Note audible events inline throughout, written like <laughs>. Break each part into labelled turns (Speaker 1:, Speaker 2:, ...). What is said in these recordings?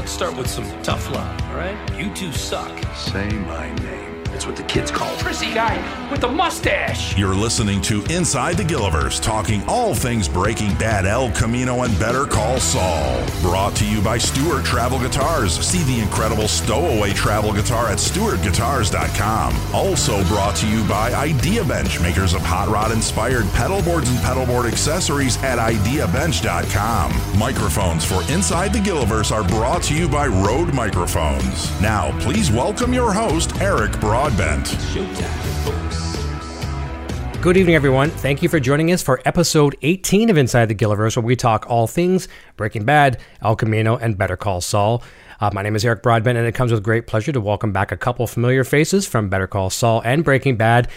Speaker 1: let's start with some tough love, all right? You two suck.
Speaker 2: Say my name.
Speaker 1: That's what the kids call prissy guy with the mustache.
Speaker 3: You're listening to Inside the Gilliverse, talking all things Breaking Bad, El Camino, and Better Call Saul. Brought to you by Stewart Travel Guitars. See the incredible stowaway travel guitar at stewartguitars.com. Also brought to you by Idea Bench, makers of hot rod inspired pedal boards and pedal board accessories at ideabench.com. Microphones for Inside the Gilliverse are brought to you by Rode Microphones. Now, please welcome your host, Eric Broadbent.
Speaker 1: Showtime, folks.
Speaker 4: Good evening, everyone. Thank you for joining us for episode 18 of Inside the Gilliverse, where we talk all things Breaking Bad, El Camino, and Better Call Saul. Uh, my name is Eric Broadbent, and it comes with great pleasure to welcome back a couple familiar faces from Better Call Saul and Breaking Bad,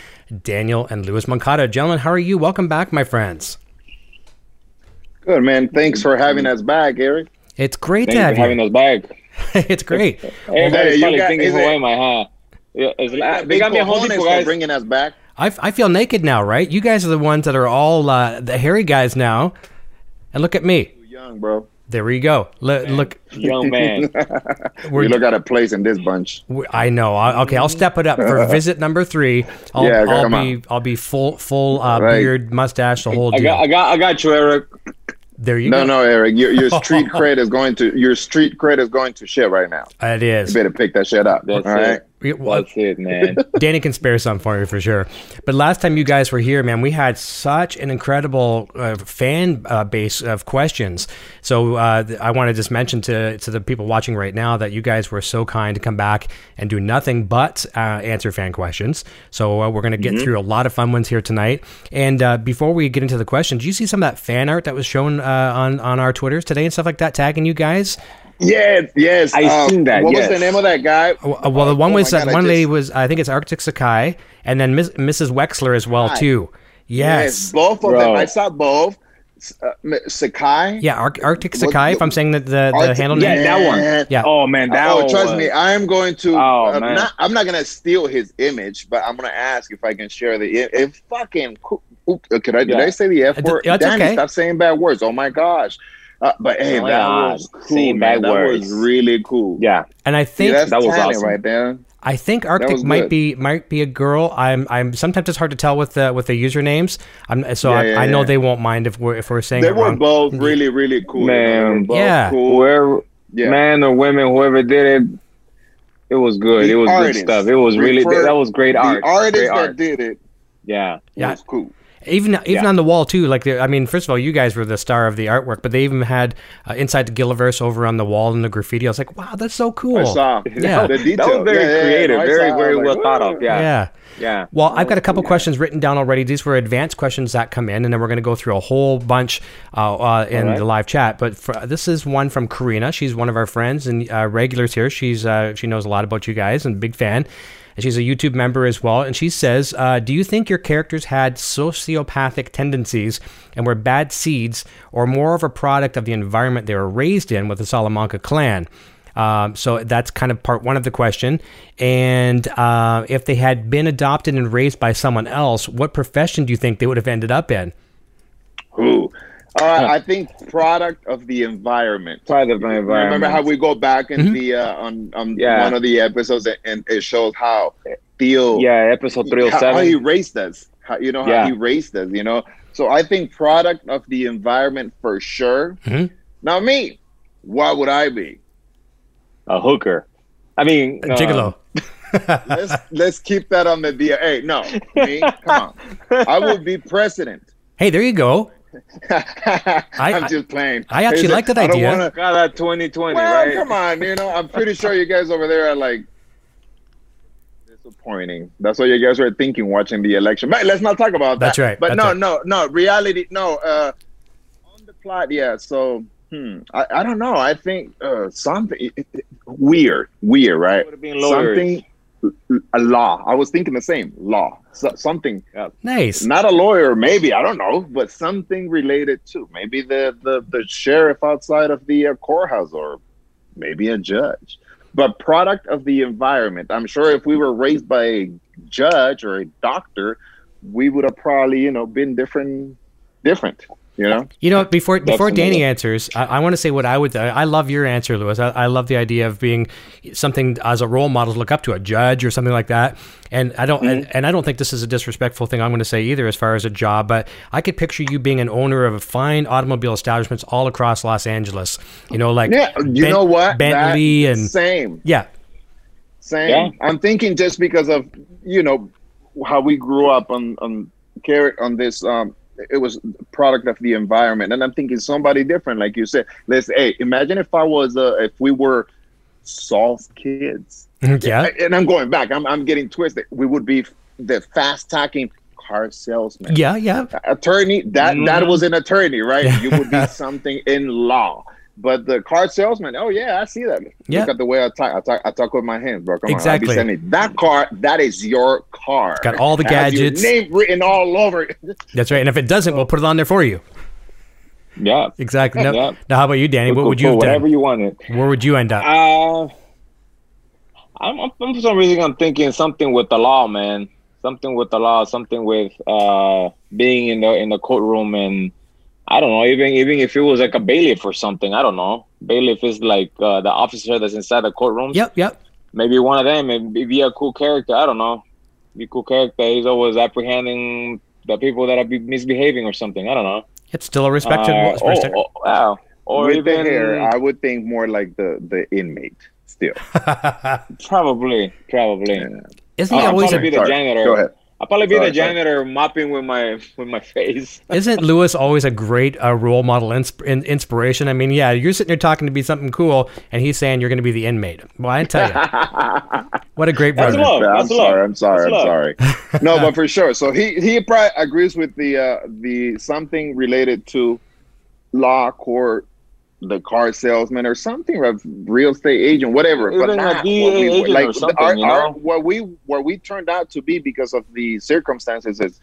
Speaker 4: Daniel and Louis Moncada. Gentlemen, how are you? Welcome back, my friends.
Speaker 5: Good man. Thanks for having us back, Eric.
Speaker 4: It's great
Speaker 6: Thank
Speaker 4: to
Speaker 6: you
Speaker 4: have
Speaker 6: for having
Speaker 4: you.
Speaker 6: us back. <laughs>
Speaker 4: it's great.
Speaker 6: Everybody's
Speaker 5: you
Speaker 6: probably
Speaker 5: got-
Speaker 6: thinking
Speaker 5: is
Speaker 6: who
Speaker 5: it-
Speaker 6: am I, huh? Yeah, it's like, they got me a whole heap of
Speaker 5: for
Speaker 6: guys.
Speaker 5: bringing us back.
Speaker 4: I, I feel naked now, right? You guys are the ones that are all uh, the hairy guys now. And look at me.
Speaker 5: Too young, bro.
Speaker 4: There we go. Look, look
Speaker 6: Young man. <laughs>
Speaker 4: we're,
Speaker 5: You look out of place in this bunch.
Speaker 4: I know. I, okay, I'll step it up for <laughs> visit number three. I'll,
Speaker 5: Yeah,
Speaker 4: I'll be
Speaker 5: on.
Speaker 4: I'll be full full uh,
Speaker 5: Right.
Speaker 4: beard, mustache, the whole
Speaker 6: I
Speaker 4: deal.
Speaker 6: got, I got, I got you, Eric.
Speaker 4: there you
Speaker 5: No,
Speaker 4: go.
Speaker 5: no, no, Eric. Your, your <laughs> street cred is going to your street cred is going to shit right now.
Speaker 4: It
Speaker 5: You better pick that shit up.
Speaker 6: That's
Speaker 5: all right.
Speaker 4: Well,
Speaker 6: That's it, man. <laughs>
Speaker 4: Danny can spare some for me for sure. But last time you guys were here, man, we had such an incredible uh, fan uh, base of questions. So uh, I want to just mention to to the people watching right now that you guys were so kind to come back and do nothing but uh, answer fan questions. So uh, we're going to get through a lot of fun ones here tonight. And uh, before we get into the questions, do you see some of that fan art that was shown uh, on on our Twitters today and stuff like that, tagging you guys.
Speaker 5: Yes, yes.
Speaker 6: I
Speaker 5: um,
Speaker 6: seen that,
Speaker 5: What
Speaker 6: yes.
Speaker 5: was the name of that guy?
Speaker 4: Uh, Well, the one
Speaker 5: Oh
Speaker 4: was that
Speaker 5: God, I
Speaker 4: one lady
Speaker 5: just-
Speaker 4: was I think it's Arctic Sakai, and then Miss, Mrs. Wexler as well
Speaker 5: Sakai.
Speaker 4: too. Yes.
Speaker 5: both of them. I saw both. Uh, Sakai.
Speaker 4: Yeah, Ar- Arctic
Speaker 5: What-
Speaker 4: Sakai. If I'm saying that the, the
Speaker 5: Arctic-
Speaker 4: handle
Speaker 6: Yeah, that one.
Speaker 4: Yeah.
Speaker 6: Oh man, that
Speaker 5: oh,
Speaker 6: one
Speaker 5: trust
Speaker 6: was-
Speaker 5: me, I am going to.
Speaker 6: Oh,
Speaker 5: uh,
Speaker 6: man.
Speaker 5: not, I'm not gonna steal his image, but I'm gonna ask if I can share the. If it fucking. Cool. Uh, Could I? Did
Speaker 6: Yeah.
Speaker 5: I say the F
Speaker 4: Uh,
Speaker 5: word?
Speaker 4: that's
Speaker 5: Danny,
Speaker 4: okay.
Speaker 5: stop saying bad words. Oh my gosh. Uh, but hey,
Speaker 6: Oh
Speaker 5: that
Speaker 6: God.
Speaker 5: was cool.
Speaker 6: Saying
Speaker 5: man. that
Speaker 6: words.
Speaker 5: was really cool.
Speaker 6: Yeah,
Speaker 4: And I
Speaker 5: See,
Speaker 4: think
Speaker 5: that's
Speaker 6: that was
Speaker 5: talent
Speaker 6: awesome.
Speaker 5: right there.
Speaker 4: I think Arctic might be might be a girl. I'm I'm sometimes it's hard to tell with the with the usernames. I'm so
Speaker 5: Yeah,
Speaker 4: I,
Speaker 5: yeah,
Speaker 4: I know
Speaker 5: yeah.
Speaker 4: they won't mind if we're if we're saying
Speaker 5: They
Speaker 4: it
Speaker 5: were
Speaker 4: wrong.
Speaker 5: both really, really cool.
Speaker 6: Man.
Speaker 5: Both
Speaker 4: Yeah.
Speaker 5: cool.
Speaker 6: whoever,
Speaker 5: Yeah.
Speaker 6: man or women, whoever did it, it was good.
Speaker 5: The
Speaker 6: it was
Speaker 5: artist.
Speaker 6: good stuff. It was really
Speaker 5: Refer-
Speaker 6: that was great
Speaker 5: the
Speaker 6: art.
Speaker 5: artist
Speaker 6: Great
Speaker 5: that
Speaker 6: art.
Speaker 5: did it
Speaker 6: Yeah,
Speaker 4: Yeah.
Speaker 5: was cool.
Speaker 4: Even even
Speaker 6: Yeah.
Speaker 4: on the wall too. Like I mean, first of all, you guys were the star of the artwork, but they even had uh, inside the Gilliverse over on the wall in the graffiti. I was like, wow, that's so cool.
Speaker 5: I saw.
Speaker 4: Yeah.
Speaker 5: the detail.
Speaker 6: that was very
Speaker 5: Yeah, yeah, yeah.
Speaker 6: creative, very
Speaker 5: saw.
Speaker 6: Very
Speaker 5: was
Speaker 6: well
Speaker 5: like,
Speaker 6: thought of. Yeah,
Speaker 4: yeah.
Speaker 6: yeah.
Speaker 4: Well, I've got a couple questions written down already. These were advanced questions that come in, and then we're going to go through a whole bunch uh, uh, in
Speaker 6: right.
Speaker 4: the live chat. But for, this is one from Karina. She's one of our friends and uh, regulars here. She's uh, she knows a lot about you guys and big fan. And she's a YouTube member as well. And she says, uh, "Do you think your characters had sociopathic tendencies and were bad seeds, or more of a product of the environment they were raised in with the Salamanca clan?" Um, so that's kind of part one of the question. And uh, if they had been adopted and raised by someone else, what profession do you think they would have ended up in?
Speaker 5: Who? Uh, I think product of the environment.
Speaker 6: Part of my environment.
Speaker 5: Remember how we go back in
Speaker 4: Mm-hmm.
Speaker 5: the uh, on on
Speaker 6: Yeah.
Speaker 5: one of the episodes and it shows how Tio
Speaker 6: Yeah, episode three
Speaker 5: how,
Speaker 6: hundred
Speaker 5: how he raised us. How, you know how
Speaker 6: Yeah.
Speaker 5: he raised us. You know, so I think product of the environment for sure.
Speaker 4: Mhm.
Speaker 5: Now me, what would I be?
Speaker 6: a hooker. I mean, uh,
Speaker 4: Gigolo. <laughs>
Speaker 5: Let's let's keep that on the DA. Hey, no, me, come on. I will be president.
Speaker 4: Hey, there you go.
Speaker 5: I, am
Speaker 4: I-
Speaker 5: just playing.
Speaker 4: I actually like that
Speaker 5: I don't
Speaker 4: idea.
Speaker 5: wanna-
Speaker 6: Got that twenty twenty,
Speaker 5: well,
Speaker 6: right?
Speaker 5: come on, you know, I'm pretty sure you guys over there are like disappointing. That's what you guys were thinking watching the election. But let's not talk about that.
Speaker 4: That's right,
Speaker 5: But
Speaker 4: that's
Speaker 5: no,
Speaker 4: right.
Speaker 5: no, no. Reality, no. Uh, on the plot, yeah. So, hmm, I, I don't know. I think uh, something it- it- weird, weird, right?
Speaker 6: Would've been lawyers.
Speaker 5: Something, a law. I was thinking the same law. So, something
Speaker 4: Nice.
Speaker 5: not a lawyer maybe i don't know but something related to maybe the the, the sheriff outside of the uh, courthouse or maybe a judge but product of the environment i'm sure if we were raised by a judge or a doctor we would have probably you know been different different You know,
Speaker 4: You know, before before Danny
Speaker 6: Definitely.
Speaker 4: answers, I, I want to say what I would. I love your answer, Lewis. I, I love the idea of being something as a role model to look up to, a judge or something like that. And I don't, and, and I don't think this is a disrespectful thing I'm going to say either, as far as a job. But I could picture you being an owner of a fine automobile establishments all across Los Angeles. You know, like
Speaker 5: yeah. You
Speaker 4: Ben-
Speaker 5: know what?
Speaker 4: Bentley
Speaker 5: That-
Speaker 4: and
Speaker 5: same.
Speaker 4: yeah,
Speaker 5: Same.
Speaker 6: Yeah.
Speaker 5: I'm thinking just because of you know how we grew up on on carrot on this. Um, it was product of the environment, and I'm thinking somebody different, like you said. Let's hey, imagine if I was uh, if we were Saul's kids, <laughs>
Speaker 4: yeah.
Speaker 5: and I'm going back. I'm I'm getting twisted. We would be the fast talking car salesman.
Speaker 4: Yeah, yeah.
Speaker 5: attorney that that
Speaker 6: Mhm.
Speaker 5: was an attorney right <laughs> you would be something in law but the car salesman oh yeah i see that
Speaker 4: Yeah.
Speaker 5: look at the way i talk i talk, I talk with my hands bro come
Speaker 4: Exactly.
Speaker 5: on I'll be sending that car that is your car
Speaker 4: Got all the
Speaker 5: It has your
Speaker 4: gadgets.
Speaker 5: name written all over it <laughs>
Speaker 4: That's right. And if it doesn't, we'll put it on there for you.
Speaker 6: Yeah.
Speaker 4: Exactly. Now,
Speaker 6: Yeah.
Speaker 4: now how about you, Danny? What would you
Speaker 6: cool, whatever you wanted.
Speaker 4: Where would you end up?
Speaker 6: Uh, I'm, I'm, I'm for some reason I'm thinking something with the law, man. Something with the law, something with uh being in the in the courtroom, and I don't know, even even if it was like a bailiff or something, I don't know. Bailiff is like uh, the officer that's inside the courtroom.
Speaker 4: Yep, yep.
Speaker 6: Maybe one of them, and be a cool character. I don't know. Be a cool character. He's always apprehending the people that are be misbehaving or something. I don't know.
Speaker 4: It's still a respected.
Speaker 6: Uh,
Speaker 4: respected-
Speaker 6: oh, oh, wow. Or
Speaker 5: with
Speaker 6: even
Speaker 5: the hair i would think more like the the inmate still <laughs>
Speaker 6: probably, probably.
Speaker 5: Yeah.
Speaker 4: Isn't he
Speaker 6: I'll
Speaker 4: always
Speaker 6: probably
Speaker 4: a,
Speaker 6: be the janitor.
Speaker 5: go ahead
Speaker 6: I'll probably be
Speaker 5: Sorry,
Speaker 6: the
Speaker 5: sorry.
Speaker 6: janitor mopping with my with my face. <laughs>
Speaker 4: isn't Lewis always a great uh, role model insp- in, inspiration? I mean, yeah, you're sitting there talking to be something cool, and he's saying you're going to be the inmate. Well, I tell you, <laughs> what a great
Speaker 6: That's
Speaker 4: brother.
Speaker 6: love.
Speaker 5: I'm
Speaker 6: That's
Speaker 5: sorry.
Speaker 6: love.
Speaker 5: I'm sorry. I'm sorry. <laughs> no, but for sure. So he he probably agrees with the uh the something related to law court, the car salesman, or something of real estate agent, whatever.
Speaker 6: Even
Speaker 5: but
Speaker 6: a
Speaker 5: not what we
Speaker 6: agent
Speaker 5: like.
Speaker 6: or something,
Speaker 5: our,
Speaker 6: you
Speaker 5: our,
Speaker 6: know?
Speaker 5: what we what we turned out to be because of the circumstances is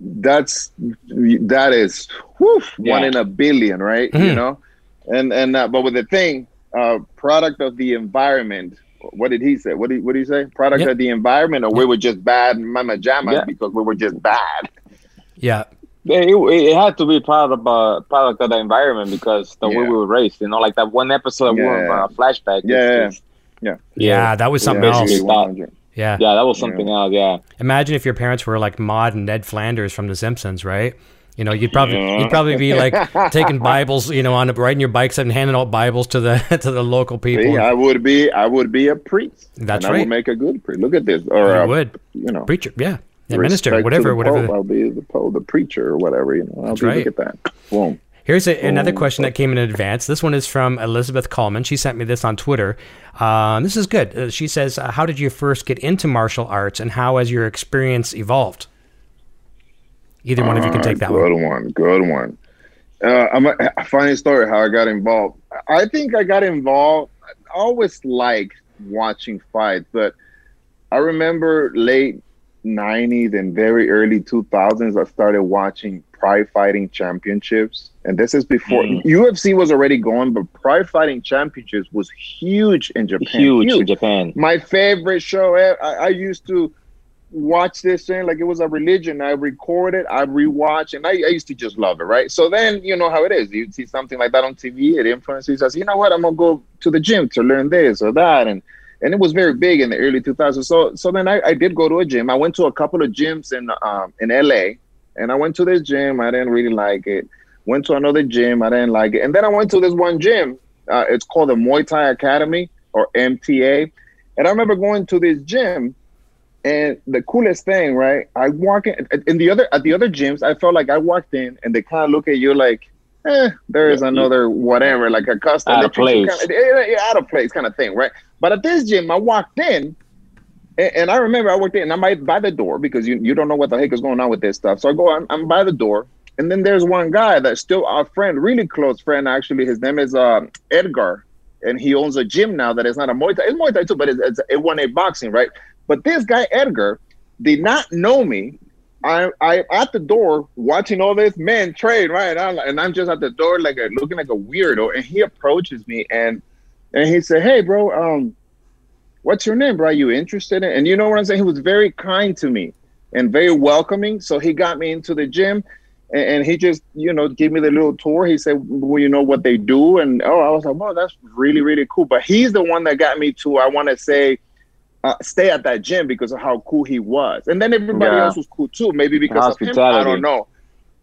Speaker 5: that's that is whew, one in a billion, right? You
Speaker 4: Mhm.
Speaker 5: know, and and uh, but with the thing, uh, product of the environment. What did he say? What did what did he say? Product
Speaker 4: Yeah.
Speaker 5: of the environment, or we were just bad mama jammas
Speaker 6: Yeah.
Speaker 5: because we were just bad.
Speaker 4: Yeah,
Speaker 6: Yeah, It, it had to be part of uh, product of the environment because the way we were raised. You know, like that one episode we were
Speaker 5: Yeah.
Speaker 6: uh, flashback. is-
Speaker 5: Yeah.
Speaker 6: is-
Speaker 5: Yeah.
Speaker 4: yeah, that was something
Speaker 6: Yeah,
Speaker 4: else.
Speaker 6: basically.
Speaker 5: Basically 100.
Speaker 4: Yeah.
Speaker 6: yeah, that was something else. Yeah,
Speaker 4: Imagine if your parents were like Maud and Ned Flanders from The Simpsons, right? You know, you'd probably
Speaker 6: Yeah.
Speaker 4: you'd probably be like <laughs> taking Bibles, you know, on riding your bikes and handing out Bibles to the <laughs> to the local people.
Speaker 5: See, I would be I would be a priest.
Speaker 4: That's
Speaker 5: and I
Speaker 4: right.
Speaker 5: would make a good priest. Look at this. Or
Speaker 4: You
Speaker 5: uh,
Speaker 4: would
Speaker 5: you know
Speaker 4: preacher, yeah, yeah minister, whatever,
Speaker 5: the
Speaker 4: whatever.
Speaker 5: Pope. I'll be the Pope, the preacher or whatever, you know. I'll
Speaker 4: That's
Speaker 5: be
Speaker 4: right.
Speaker 5: look at that. Boom.
Speaker 4: Here's a, another question that came in advance. This one is from Elizabeth Coleman. She sent me this on Twitter. Uh, this is good. Uh, she says, uh, "How did you first get into martial arts, and how has your experience evolved?" Either one of you can take that
Speaker 5: good
Speaker 4: one.
Speaker 5: one. Good one. Uh, I'm a, a funny story how I got involved. I think I got involved. I always liked watching fights, but I remember late '90s and very early 2000s. I started watching Pride Fighting Championships, and this is before
Speaker 6: Mm.
Speaker 5: UFC was already going, but Pride Fighting Championships was huge in Japan.
Speaker 6: huge in Japan.
Speaker 5: My favorite show. I, I used to watch this thing like it was a religion. I record it, I rewatch, and I, I used to just love it, right? So then you know how it is. You see something like that on TV, it influences us. You know what? I'm gonna go to the gym to learn this or that, and and it was very big in the early 2000s. So so then I, I did go to a gym. I went to a couple of gyms in um in LA, and I went to this gym. I didn't really like it. Went to another gym. I didn't like it, and then I went to this one gym. Uh, it's called the Muay Thai Academy or MTA, and I remember going to this gym. And the coolest thing, right? I walk in, in the other at the other gyms. I felt like I walked in, and they kind of look at you like, "Eh, there is another whatever, like a custom
Speaker 6: Out of place.
Speaker 5: Yeah, yeah, out of place kind of thing, right? But at this gym, I walked in, and, and I remember I walked in, and I'm by, the door because you you don't know what the heck is going on with this stuff. So I go, I'm, I'm by the door, and then there's one guy that's still our friend, really close friend actually. His name is uh, Edgar, and he owns a gym now that is not a Muay Thai. It's Muay Thai too, but it's, it's a one A boxing, right? But this guy Edgar did not know me. I I at the door watching all these men train, right? And I'm, and I'm just at the door like looking like a weirdo, and he approaches me and and he said, "Hey, bro, um, what's your name, bro? Are you interested in?" And you know what I'm saying? He was very kind to me and very welcoming. So he got me into the gym, and, and he just you know gave me the little tour. He said, "Well, you know what they do," and oh, I was like, "Wow, that's really really cool." But he's the one that got me to I want to say. Uh, stay at that gym because of how cool he was, and then everybody
Speaker 6: Yeah.
Speaker 5: else was cool too. Maybe because of him, I don't know.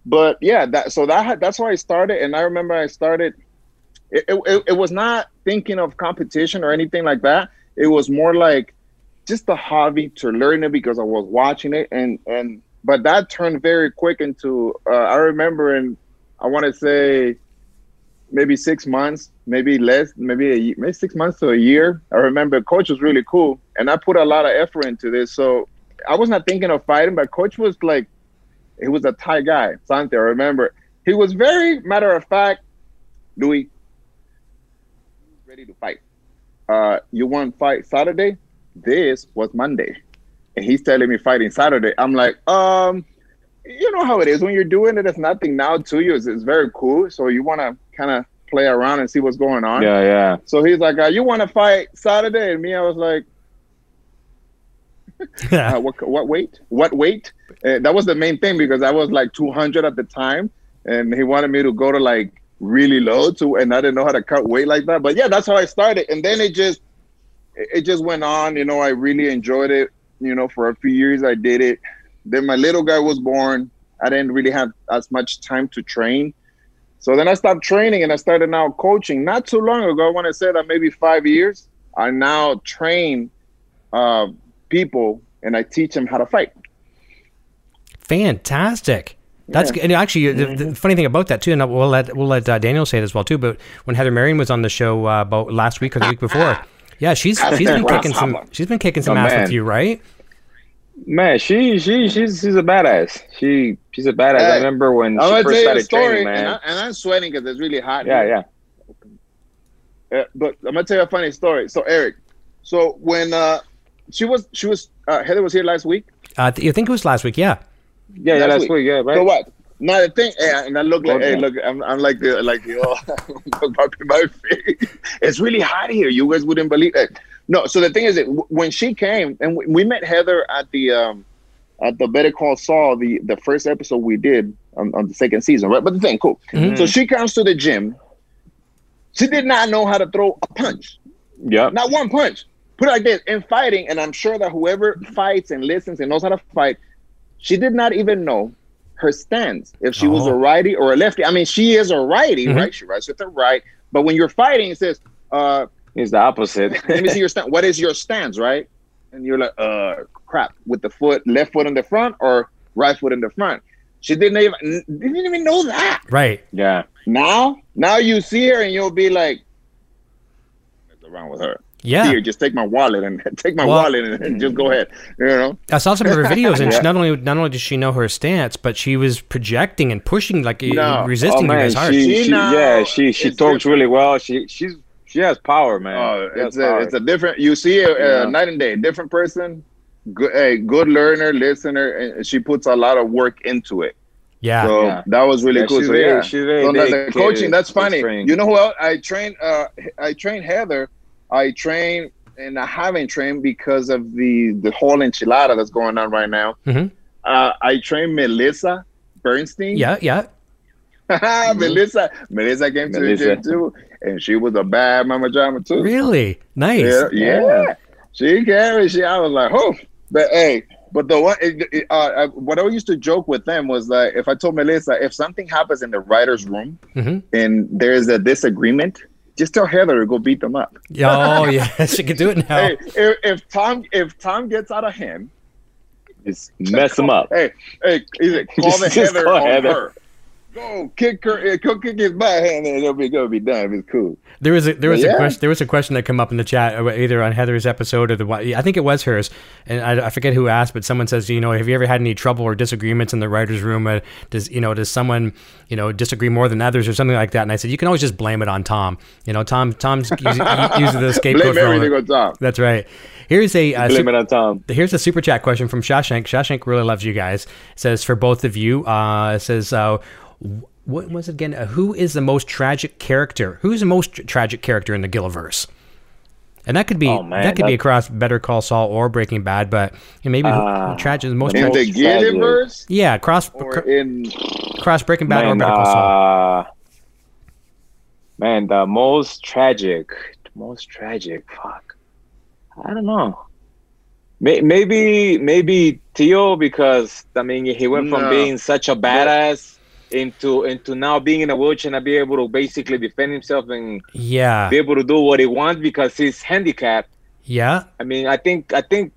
Speaker 5: But yeah, that so that that's why I started, and I remember I started. It, it, it was not thinking of competition or anything like that. It was more like just a hobby to learn it because I was watching it, and and but that turned very quick into. Uh, I remember in I want to say maybe six months, maybe less, maybe a, maybe six months to a year. I remember coach was really cool, and I put a lot of effort into this. So I was not thinking of fighting, but coach was like, he was a Thai guy, Sante. I remember he was very matter of fact. Louis, ready to fight. Uh, you want fight Saturday? This was Monday, and he's telling me fighting Saturday. I'm like, um, you know how it is when you're doing it. It's nothing now to you. It's, it's very cool. So you want to kind of play around and see what's going on.
Speaker 6: Yeah, yeah.
Speaker 5: So he's like, uh, you want to fight Saturday? And me, I was like, <laughs> uh, what what weight? What weight? Uh, that was the main thing because I was like 200 at the time, and he wanted me to go to like really low to, and I didn't know how to cut weight like that. But yeah, that's how I started, and then it just it just went on. You know, I really enjoyed it. You know, for a few years I did it. Then my little guy was born. I didn't really have as much time to train. So then I stopped training and I started now coaching. Not too long ago, I want to say that maybe five years, I now train uh, people and I teach them how to fight.
Speaker 4: Fantastic. That's good. And actually, the, the funny thing about that too, and we'll let we'll let uh, Daniel say it as well too. But when Heather Marion was on the show uh, about last week or the week before, <laughs> yeah, she's she's been kicking some she's been kicking some
Speaker 6: Oh,
Speaker 4: ass
Speaker 6: man.
Speaker 4: with you, right?
Speaker 6: Man, she she she's she's a badass. She she's a badass. I remember when
Speaker 5: I'm
Speaker 6: she first
Speaker 5: tell you a
Speaker 6: started
Speaker 5: story,
Speaker 6: training,
Speaker 5: and, I,
Speaker 6: man.
Speaker 5: and I'm sweating because it's really hot.
Speaker 6: Yeah,
Speaker 5: here.
Speaker 6: yeah.
Speaker 5: Uh, but I'm gonna tell you a funny story. So Eric, so when uh, she was she was uh, Heather was here last week.
Speaker 4: Uh, th- I think it was last week. Yeah.
Speaker 6: Yeah, yeah,
Speaker 5: Last
Speaker 6: that's
Speaker 5: week.
Speaker 6: week, yeah, right?
Speaker 5: So what? Now the thing, hey, and I look like, hey, look, I'm, I'm like the, like the, oh, <laughs> my face. <laughs> It's really hot here. You guys wouldn't believe it. No, so the thing is that when she came and we, met Heather at the, um, at the Better Call Saul, the the first episode we did on, on the second season, right? But the thing, cool.
Speaker 4: Mhm.
Speaker 5: So she comes to the gym. She did not know how to throw a punch.
Speaker 6: Yeah,
Speaker 5: Not one punch. Put it like this in fighting, and I'm sure that whoever fights and listens and knows how to fight, she did not even know her stance. If she was
Speaker 4: Oh.
Speaker 5: a righty or a lefty. I mean, she is a righty,
Speaker 4: Mhm.
Speaker 5: right? She writes with the right. But when you're fighting, it says, uh,
Speaker 6: It's the opposite. <laughs>
Speaker 5: let me see your stance. What is your stance, right? And you're like, uh, crap, with the foot, left foot in the front or right foot in the front. She didn't even didn't even know that.
Speaker 4: Right.
Speaker 6: yeah.
Speaker 5: Now, now you see her and you'll be like, what's around with her?
Speaker 4: Yeah.
Speaker 5: Here, just take my wallet and <laughs> take my
Speaker 4: Well-
Speaker 5: wallet and, and just go ahead. You know,
Speaker 4: I saw some of her <laughs> videos, and she not only not only did she know her stance, but she was projecting and pushing, like
Speaker 5: No.
Speaker 4: resisting
Speaker 6: oh
Speaker 4: you
Speaker 6: man,
Speaker 4: guys hard.
Speaker 6: she,
Speaker 5: She
Speaker 6: she
Speaker 5: now
Speaker 6: yeah, she she
Speaker 5: is
Speaker 6: talks
Speaker 5: different.
Speaker 6: really well. She she's she has power, man.
Speaker 5: oh,
Speaker 6: She has
Speaker 5: it's a
Speaker 6: power.
Speaker 5: it's a different. You see, a,
Speaker 6: Yeah.
Speaker 5: uh, night and day, different person. Good, a good learner, listener, and she puts a lot of work into it.
Speaker 4: yeah.
Speaker 5: So
Speaker 6: Yeah.
Speaker 5: that was really
Speaker 6: Yeah,
Speaker 5: cool.
Speaker 6: she's
Speaker 5: So
Speaker 6: very-
Speaker 5: yeah,
Speaker 6: she's very
Speaker 5: so the coaching. That's funny. You know who else? I trained. Uh, I trained Heather. I trained, and I haven't trained because of the the whole enchilada that's going on right now.
Speaker 4: Mhm.
Speaker 5: Uh, I trained Melissa Bernstein.
Speaker 4: yeah. Yeah. <laughs>
Speaker 5: Melissa. Melissa came to
Speaker 6: Melissa.
Speaker 5: the gym too, and she was a bad mama jama too.
Speaker 4: Really nice.
Speaker 5: Yeah, yeah. She carried. She, I was like, oh, but hey, but the one, it, it, uh, what I used to joke with them was that if I told Melissa, if something happens in the writers' room
Speaker 4: Mhm.
Speaker 5: and there's a disagreement, just tell Heather to go beat them up.
Speaker 4: Oh <laughs> yeah, she can do it now.
Speaker 5: Hey, if, if Tom, if Tom gets out of hand,
Speaker 6: Just mess them up.
Speaker 5: hey, hey, he's <laughs> like, call the
Speaker 6: Just
Speaker 5: Heather
Speaker 6: call
Speaker 5: on
Speaker 6: Heather.
Speaker 5: her. Go kick her, uh, go kick his butt, and it'll be gonna be done. It's cool.
Speaker 4: There was a there was
Speaker 5: Yeah.
Speaker 4: a question there was a question that came up in the chat uh, either on Heather's episode or the I think it was hers and I, I forget who asked but someone says you know have you ever had any trouble or disagreements in the writers room uh, does you know does someone you know disagree more than others or something like that and I said you can always just blame it on Tom you know Tom Tom's using, <laughs> using the scapegoat
Speaker 5: Blame everything on Tom.
Speaker 4: That's right. Here's a uh,
Speaker 6: Blame
Speaker 4: super-
Speaker 6: it on Tom.
Speaker 4: Here's a super chat question from Shashank. Shashank really loves you guys. It says for both of you. Uh, it says, uh, what was it again? Uh, who is the most tragic character? Who is the most tr- tragic character in the Gilliverse? And that could be
Speaker 6: Oh, man,
Speaker 4: that could be across Better Call Saul or Breaking Bad, but you know, maybe
Speaker 6: Ah,
Speaker 4: tragic most
Speaker 5: in
Speaker 6: most
Speaker 5: the
Speaker 6: tragic.
Speaker 5: universe
Speaker 4: yeah across
Speaker 5: or in
Speaker 4: across Breaking Bad or
Speaker 6: Man,
Speaker 4: Better Call Saul.
Speaker 6: uh, man, the most tragic, the most tragic. Fuck, I don't know. Maybe, maybe Tio because I mean he went from being such a badass into into now being in a wheelchair and be able to basically defend himself and
Speaker 4: Yeah,
Speaker 6: be able to do what he wants because he's handicapped.
Speaker 4: yeah,
Speaker 6: I mean, I think, I think,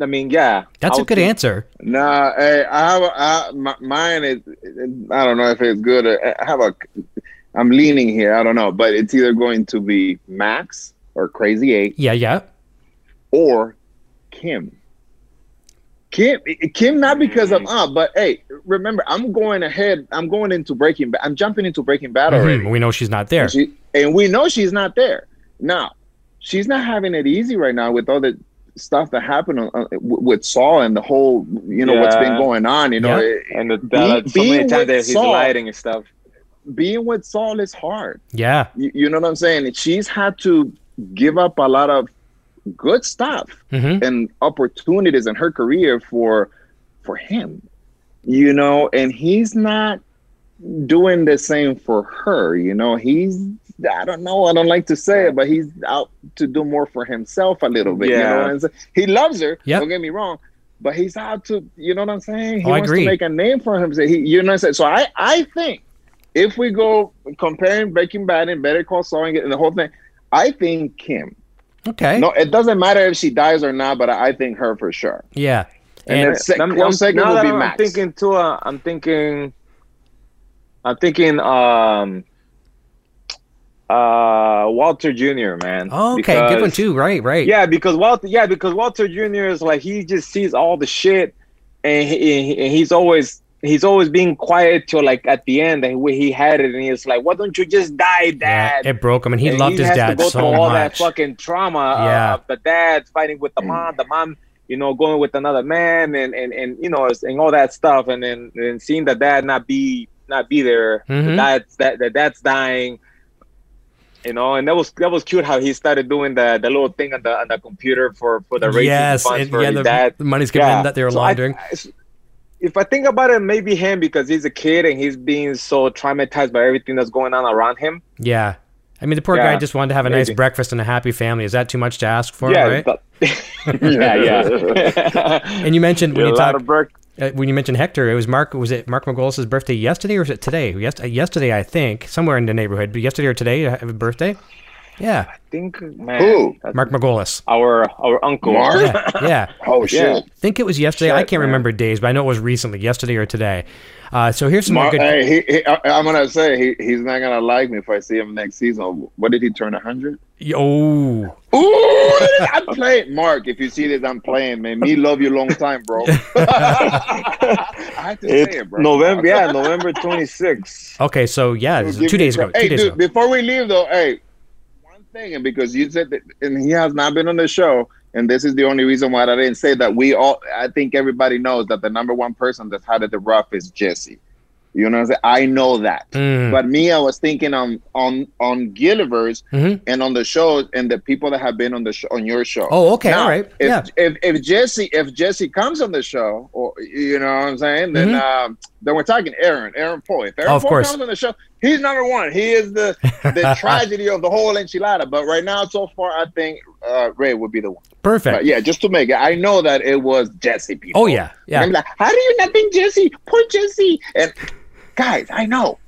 Speaker 6: I mean, yeah.
Speaker 4: that's a good
Speaker 6: think-
Speaker 4: answer.
Speaker 5: Nah, hey, I have a, I, my, mine is I don't know if it's good. Or, I have a I'm leaning here. I don't know, but it's either going to be Max or Crazy Eight
Speaker 4: Yeah, yeah,
Speaker 5: or Kim. Kim, Kim, not because of
Speaker 6: Mm.
Speaker 5: uh, but hey, remember, I'm going ahead. I'm going into Breaking I'm jumping into Breaking already.
Speaker 4: Mhm, we know she's not there.
Speaker 5: And, she, and we know she's not there. Now, she's not having it easy right now with all the stuff that happened on, uh, with Saul and the whole, you know, what's been going on. You know,
Speaker 4: Yeah.
Speaker 5: it-
Speaker 6: And the,
Speaker 5: Be-
Speaker 6: so many times that he's
Speaker 5: Saul-
Speaker 6: lighting and stuff.
Speaker 5: being with Saul is hard.
Speaker 4: Yeah,
Speaker 5: You, you know what I'm saying? She's had to give up a lot of good stuff
Speaker 4: hmm
Speaker 5: and opportunities in her career for for him. You know, and he's not doing the same for her. You know, he's I don't know, I don't like to say it, but he's out to do more for himself a little bit. You know
Speaker 6: Yeah.
Speaker 5: what He loves her,
Speaker 4: Yep.
Speaker 5: don't get me wrong. But he's out to, you know what I'm saying? He
Speaker 4: Oh, I
Speaker 5: wants
Speaker 4: agree.
Speaker 5: to make a name for himself. He, you know what I'm saying? So I, I think if we go comparing Breaking Bad and Better Call Saul and and the whole thing, I think Kim.
Speaker 4: Okay,
Speaker 5: No, it doesn't matter if she dies or not, but I think her for sure.
Speaker 4: yeah,
Speaker 5: And,
Speaker 4: And
Speaker 5: then sec-
Speaker 6: I'm-
Speaker 5: close
Speaker 6: I'm-
Speaker 5: second will
Speaker 6: that
Speaker 5: be
Speaker 6: I'm
Speaker 5: Max.
Speaker 6: thinking too. Uh, I'm thinking. I'm thinking. Um. Uh, Walter Jr. Man.
Speaker 4: oh, okay, good one
Speaker 6: Because-
Speaker 4: too. Right, right.
Speaker 6: Yeah, because Walter. Yeah, because Walter Jr. is like he just sees all the shit, and, he, and he's always he's always being quiet till like at the end, and where he had it, and he's like, "Why don't you just die,
Speaker 4: Yeah,
Speaker 6: Dad?"
Speaker 4: it broke him, and he
Speaker 6: And
Speaker 4: loved his
Speaker 6: has
Speaker 4: dad
Speaker 6: to go
Speaker 4: so
Speaker 6: through all that fucking trauma
Speaker 4: Yeah.
Speaker 6: uh, of the dad fighting with the mom, the mom, you know, going with another man, and and and you know, and all that stuff, and then and seeing the dad not be not be there,
Speaker 4: Mhm.
Speaker 6: the dad's that the dad's dying. You know, and that was that was cute how he started doing the the little thing on the on the computer for for the racing
Speaker 4: yes,
Speaker 6: funds
Speaker 4: and,
Speaker 6: for
Speaker 4: yeah,
Speaker 6: his
Speaker 4: the,
Speaker 6: dad.
Speaker 4: the money's coming in
Speaker 6: Yeah.
Speaker 4: that they were
Speaker 6: So
Speaker 4: laundering.
Speaker 6: I- if I think about it, maybe him because he's a kid and he's being so traumatized by everything that's going on around him.
Speaker 4: yeah, I mean, the poor
Speaker 6: Yeah,
Speaker 4: guy just wanted to have a nice breakfast and a happy family. Is that too much to ask for?
Speaker 6: yeah,
Speaker 4: right?
Speaker 6: but- <laughs> yeah, yeah. <laughs>
Speaker 4: And you mentioned when
Speaker 6: Yeah,
Speaker 4: you
Speaker 6: a
Speaker 4: talk,
Speaker 6: of
Speaker 4: uh, when you mentioned Hector, it was Mark. Was it Mark Margolis' birthday yesterday or was it today? Yes, uh, yesterday, I think, somewhere in the neighborhood. But yesterday or today, uh, have a birthday? Yeah,
Speaker 6: I think man,
Speaker 5: Who?
Speaker 4: Mark Margolis.
Speaker 6: our our uncle.
Speaker 5: Mark?
Speaker 4: Yeah, yeah. <laughs>
Speaker 5: oh shit.
Speaker 6: Yeah.
Speaker 4: I think it was yesterday. I can't
Speaker 6: man.
Speaker 4: remember days, but I know it was recently, yesterday or today. Uh, so here's some more good.
Speaker 5: hey, he, he, I, I'm gonna say he, he's not gonna like me if I see him next season. What did he turn hundred?
Speaker 4: Oh,
Speaker 5: Ooh, I'm playing. Mark, if you see this, I'm playing, man. Me love you long time, bro. <laughs> I have to say it, bro.
Speaker 6: November, yeah, November 26th.
Speaker 4: okay. So yeah, this is two days ago.
Speaker 5: Hey,
Speaker 4: Two days
Speaker 5: dude,
Speaker 4: ago.
Speaker 5: before we leave though, hey, one thing, and because you said that, and he has not been on the show, and this is the only reason why I didn't say that. We all, I think everybody knows that the number one person that's had it the rough is Jesse. You know what I'm saying? I know that.
Speaker 4: Mm.
Speaker 5: But me, I was thinking on on on Gilliverse
Speaker 4: Mhm.
Speaker 5: and on the shows and the people that have been on the show on your show.
Speaker 4: Oh, okay,
Speaker 5: Now,
Speaker 4: all right.
Speaker 5: If,
Speaker 4: yeah.
Speaker 5: if if Jesse if Jesse comes on the show, or you know what I'm saying, then um, then we're talking Aaron, Aaron Paul. If Aaron.
Speaker 4: Oh, of
Speaker 5: Paul
Speaker 4: course.
Speaker 5: comes on the show, he's number one. He is the the <laughs> tragedy of the whole enchilada. But right now, so far, I think uh, Ray would be the one.
Speaker 4: Perfect.
Speaker 5: But yeah, just to make it, I know that it was Jesse. People.
Speaker 4: Oh yeah, yeah.
Speaker 5: I'm like, how do you not think Jesse? Poor Jesse. And guys, I know.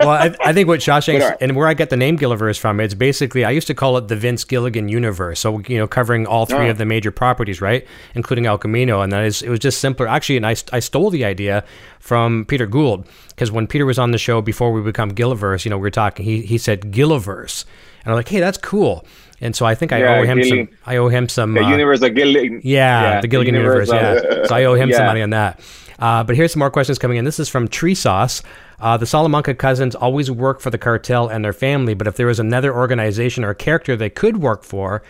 Speaker 4: Well, I, I think what
Speaker 5: Shashank right.
Speaker 4: and where I get the name Gilliverse from, it's basically I used to call it the Vince Gilligan universe. So you know, covering all three
Speaker 5: Oh.
Speaker 4: of the major properties, right, including El Camino, and that is it was just simpler. Actually, and I, I stole the idea from Peter Gould because when Peter was on the show before we become Gilliverse, you know, we were talking. He he said Gilliverse, and I'm like, hey, that's cool. And so I think I
Speaker 6: Yeah,
Speaker 4: owe him some. I owe him some.
Speaker 6: The
Speaker 4: uh,
Speaker 6: universe of Gilligan.
Speaker 4: yeah, the Gilligan universe. yeah. <laughs> So I owe him some money on that. Uh, but here's some more questions coming in. This is from Tree Sauce. Uh, the Salamanca cousins always work for the cartel and their family, but if there was another organization or character they could work for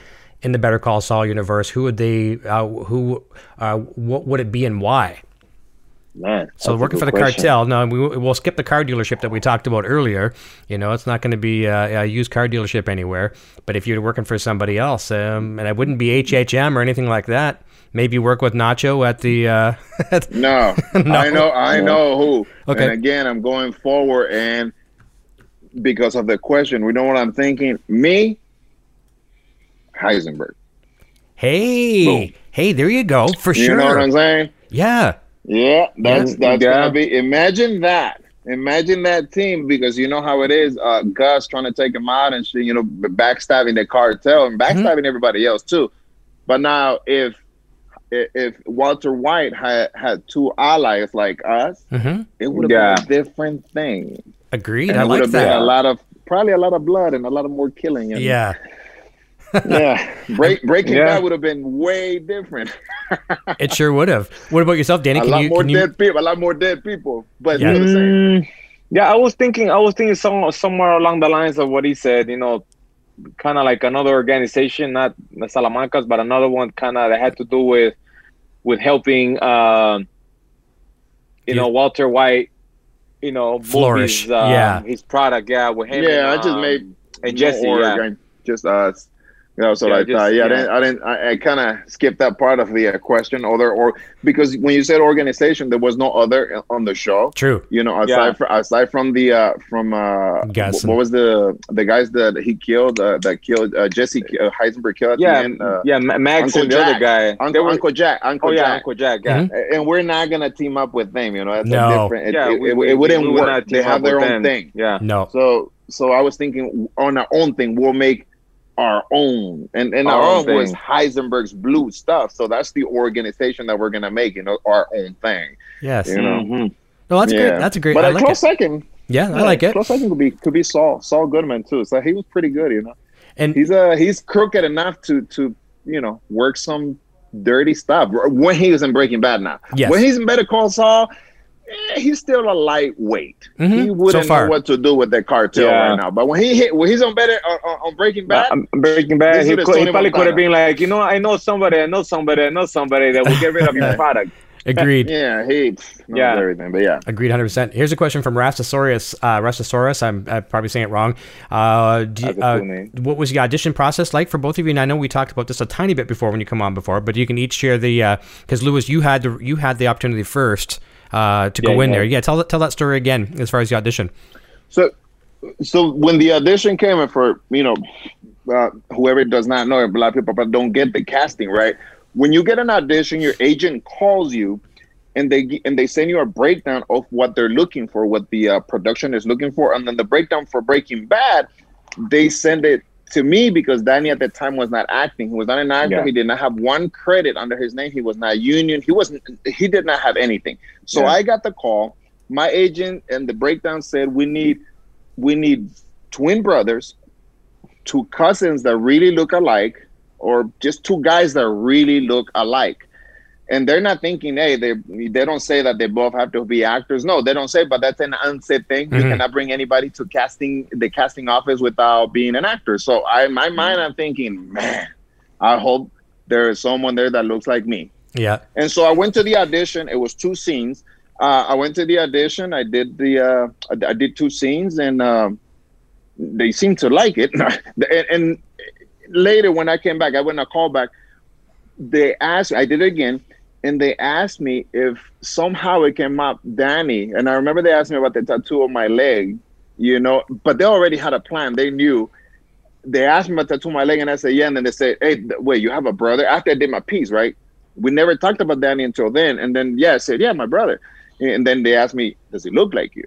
Speaker 4: in the Better Call Saul universe, who would they? Uh, who? Uh, what would it be and why?
Speaker 6: Man,
Speaker 4: So working for the
Speaker 6: question.
Speaker 4: cartel. No, we, we'll skip the car dealership that we talked about earlier. You know, it's not going to be uh, a used car dealership anywhere. But if you're working for somebody else, um, and it wouldn't be HHM or anything like that. Maybe work with Nacho at the. Uh, <laughs> at- <laughs>
Speaker 5: No, I know, I know who.
Speaker 4: Okay.
Speaker 5: And again, I'm going forward, and because of the question, we know what I'm thinking. Me, Heisenberg.
Speaker 4: hey,
Speaker 5: Boom.
Speaker 4: hey, there you go for
Speaker 5: You
Speaker 4: sure.
Speaker 5: You know what I'm saying?
Speaker 4: yeah,
Speaker 5: Yeah, that's
Speaker 6: Yeah.
Speaker 5: that's
Speaker 6: Yeah.
Speaker 5: gonna be. Imagine that. Imagine that team because you know how it is. Uh, Gus trying to take him out and shit, you know backstabbing the cartel and backstabbing everybody else too. But now if if if Walter White had had two allies like us,
Speaker 4: hmm
Speaker 5: it would have
Speaker 6: Yeah.
Speaker 5: been a different thing.
Speaker 4: agreed.
Speaker 5: And
Speaker 4: I
Speaker 5: it would
Speaker 4: like
Speaker 5: have been
Speaker 4: that.
Speaker 5: a lot of probably a lot of blood and a lot of more killing. And,
Speaker 4: Yeah, <laughs>
Speaker 5: yeah. Break, <laughs> Breaking
Speaker 6: Yeah.
Speaker 5: Bad would have been way different. <laughs>
Speaker 4: it sure would have. What about yourself, Danny?
Speaker 5: a lot
Speaker 4: you?
Speaker 5: more
Speaker 4: Can you
Speaker 5: dead people. A lot more dead people. But
Speaker 4: Yeah.
Speaker 5: still the same.
Speaker 6: Mm, yeah, I was thinking, I was thinking some, somewhere along the lines of what he said. You know, kind of like another organization, not the Salamancas, but another one kind of that had to do with with helping, um, you
Speaker 4: Yeah.
Speaker 6: know, Walter White. You know,
Speaker 4: Flourish,
Speaker 6: His, um,
Speaker 4: yeah.
Speaker 6: his product. Yeah, with him.
Speaker 5: Yeah, I just
Speaker 6: um,
Speaker 5: made
Speaker 6: and Jesse.
Speaker 5: org,
Speaker 6: Yeah.
Speaker 5: and just us. You know, so
Speaker 6: Yeah,
Speaker 5: like,
Speaker 6: just-
Speaker 5: uh, yeah,
Speaker 6: yeah.
Speaker 5: I didn't, I didn't, I, I kind of skipped that part of the uh, question. Other or because when you said organization, there was no other on the show.
Speaker 4: True.
Speaker 5: You know, aside
Speaker 6: Yeah.
Speaker 5: from aside from the uh, from uh,
Speaker 4: Gus
Speaker 5: what was the the guys that he killed uh, that killed uh, Jesse uh, Heisenberg killed? at the
Speaker 6: Yeah,
Speaker 5: end, uh,
Speaker 6: yeah, Max
Speaker 5: Uncle
Speaker 6: and the other guy.
Speaker 5: Uncle
Speaker 6: were-
Speaker 5: Uncle Jack, Uncle
Speaker 6: oh yeah,
Speaker 5: Jack.
Speaker 6: Uncle Jack. Yeah,
Speaker 4: Mhm.
Speaker 5: and we're not gonna team up with them. You know, that's
Speaker 4: No.
Speaker 5: a different. It,
Speaker 6: yeah.
Speaker 5: it,
Speaker 6: we-
Speaker 5: it,
Speaker 6: we-
Speaker 5: it wouldn't
Speaker 6: we would
Speaker 5: work.
Speaker 6: not
Speaker 5: They have their own
Speaker 6: them.
Speaker 5: thing.
Speaker 6: Yeah.
Speaker 4: No.
Speaker 5: So so I was thinking on our own thing, we'll make our own. And and
Speaker 6: Our
Speaker 5: our,
Speaker 6: own
Speaker 5: own was. Heisenberg's blue stuff. So that's the organization that we're gonna make, you know, our own thing.
Speaker 4: Yes.
Speaker 5: You know.
Speaker 6: Mhm.
Speaker 4: No, that's
Speaker 5: Yeah.
Speaker 4: great. That's a great.
Speaker 5: But
Speaker 4: I
Speaker 5: a
Speaker 4: like
Speaker 5: close
Speaker 4: it.
Speaker 5: second.
Speaker 4: Yeah, I like it.
Speaker 5: Close second could be could be Saul. Saul Goodman too. So he was pretty good, you know.
Speaker 4: And
Speaker 5: He's uh he's crooked enough to to you know work some dirty stuff when he was in Breaking Bad now.
Speaker 4: Yes.
Speaker 5: When he's in Better Call Saul, eh, he's still a lightweight.
Speaker 4: Mhm.
Speaker 5: He wouldn't
Speaker 4: So far.
Speaker 5: know what to do with that cartel
Speaker 6: Yeah.
Speaker 5: right now. But when he hit when he's on Better on, on- on Breaking Bad,
Speaker 6: Um, Breaking Bad, he, could, he probably could have been like, you know, I know somebody, I know somebody, I know somebody that will get rid of your <laughs> product.
Speaker 4: agreed. <laughs>
Speaker 5: yeah, he
Speaker 6: Yeah.
Speaker 5: everything. But yeah,
Speaker 4: Agreed, hundred percent. Here's a question from Rastasaurus. Uh, Rastasaurus, I'm, I'm probably saying it wrong. Uh, do you-
Speaker 6: That's a
Speaker 4: uh,
Speaker 6: cool name.
Speaker 4: what was the audition process like for both of you? And I know we talked about this a tiny bit before when you come on before, but you can each share the because Lewis, you had the you had the opportunity first uh, to go in
Speaker 6: yeah.
Speaker 4: there. Yeah, tell that tell that story again as far as the audition.
Speaker 5: So, so when the audition came in for you know, uh, whoever does not know, a lot of people but don't get the casting right. When you get an audition, your agent calls you, and they and they send you a breakdown of what they're looking for, what the uh, production is looking for, and then the breakdown for Breaking Bad, they send it to me because Danny at the time was not acting. He was not an actor.
Speaker 6: Yeah.
Speaker 5: He did not have one credit under his name. He was not union. He wasn't. He did not have anything. So
Speaker 6: Yeah.
Speaker 5: I got the call. My agent and the breakdown said we need we need twin brothers, two cousins that really look alike, or just two guys that really look alike. And they're not thinking, hey, they they don't say that they both have to be actors. No, they don't say, but that's an unsaid thing. You
Speaker 4: Mhm.
Speaker 5: cannot bring anybody to casting the casting office without being an actor. So I in my mind, I'm thinking, man, I hope there is someone there that looks like me.
Speaker 4: Yeah,
Speaker 5: And so I went to the audition. It was two scenes. Uh, I went to the audition. I did the uh, I I did two scenes, and um, they seemed to like it. <laughs> and, and later, when I came back, I went a call back. They asked. I did it again, and they asked me if somehow it came up Danny. And I remember they asked me about the tattoo on my leg. You know, but they already had a plan. They knew. They asked me about tattoo on my leg, and I said yeah. And then they said, "Hey, wait, you have a brother?" After I did my piece, right? we never talked about Danny until then. And then, yeah, I said, yeah, my brother. And then they asked me, does he look like you?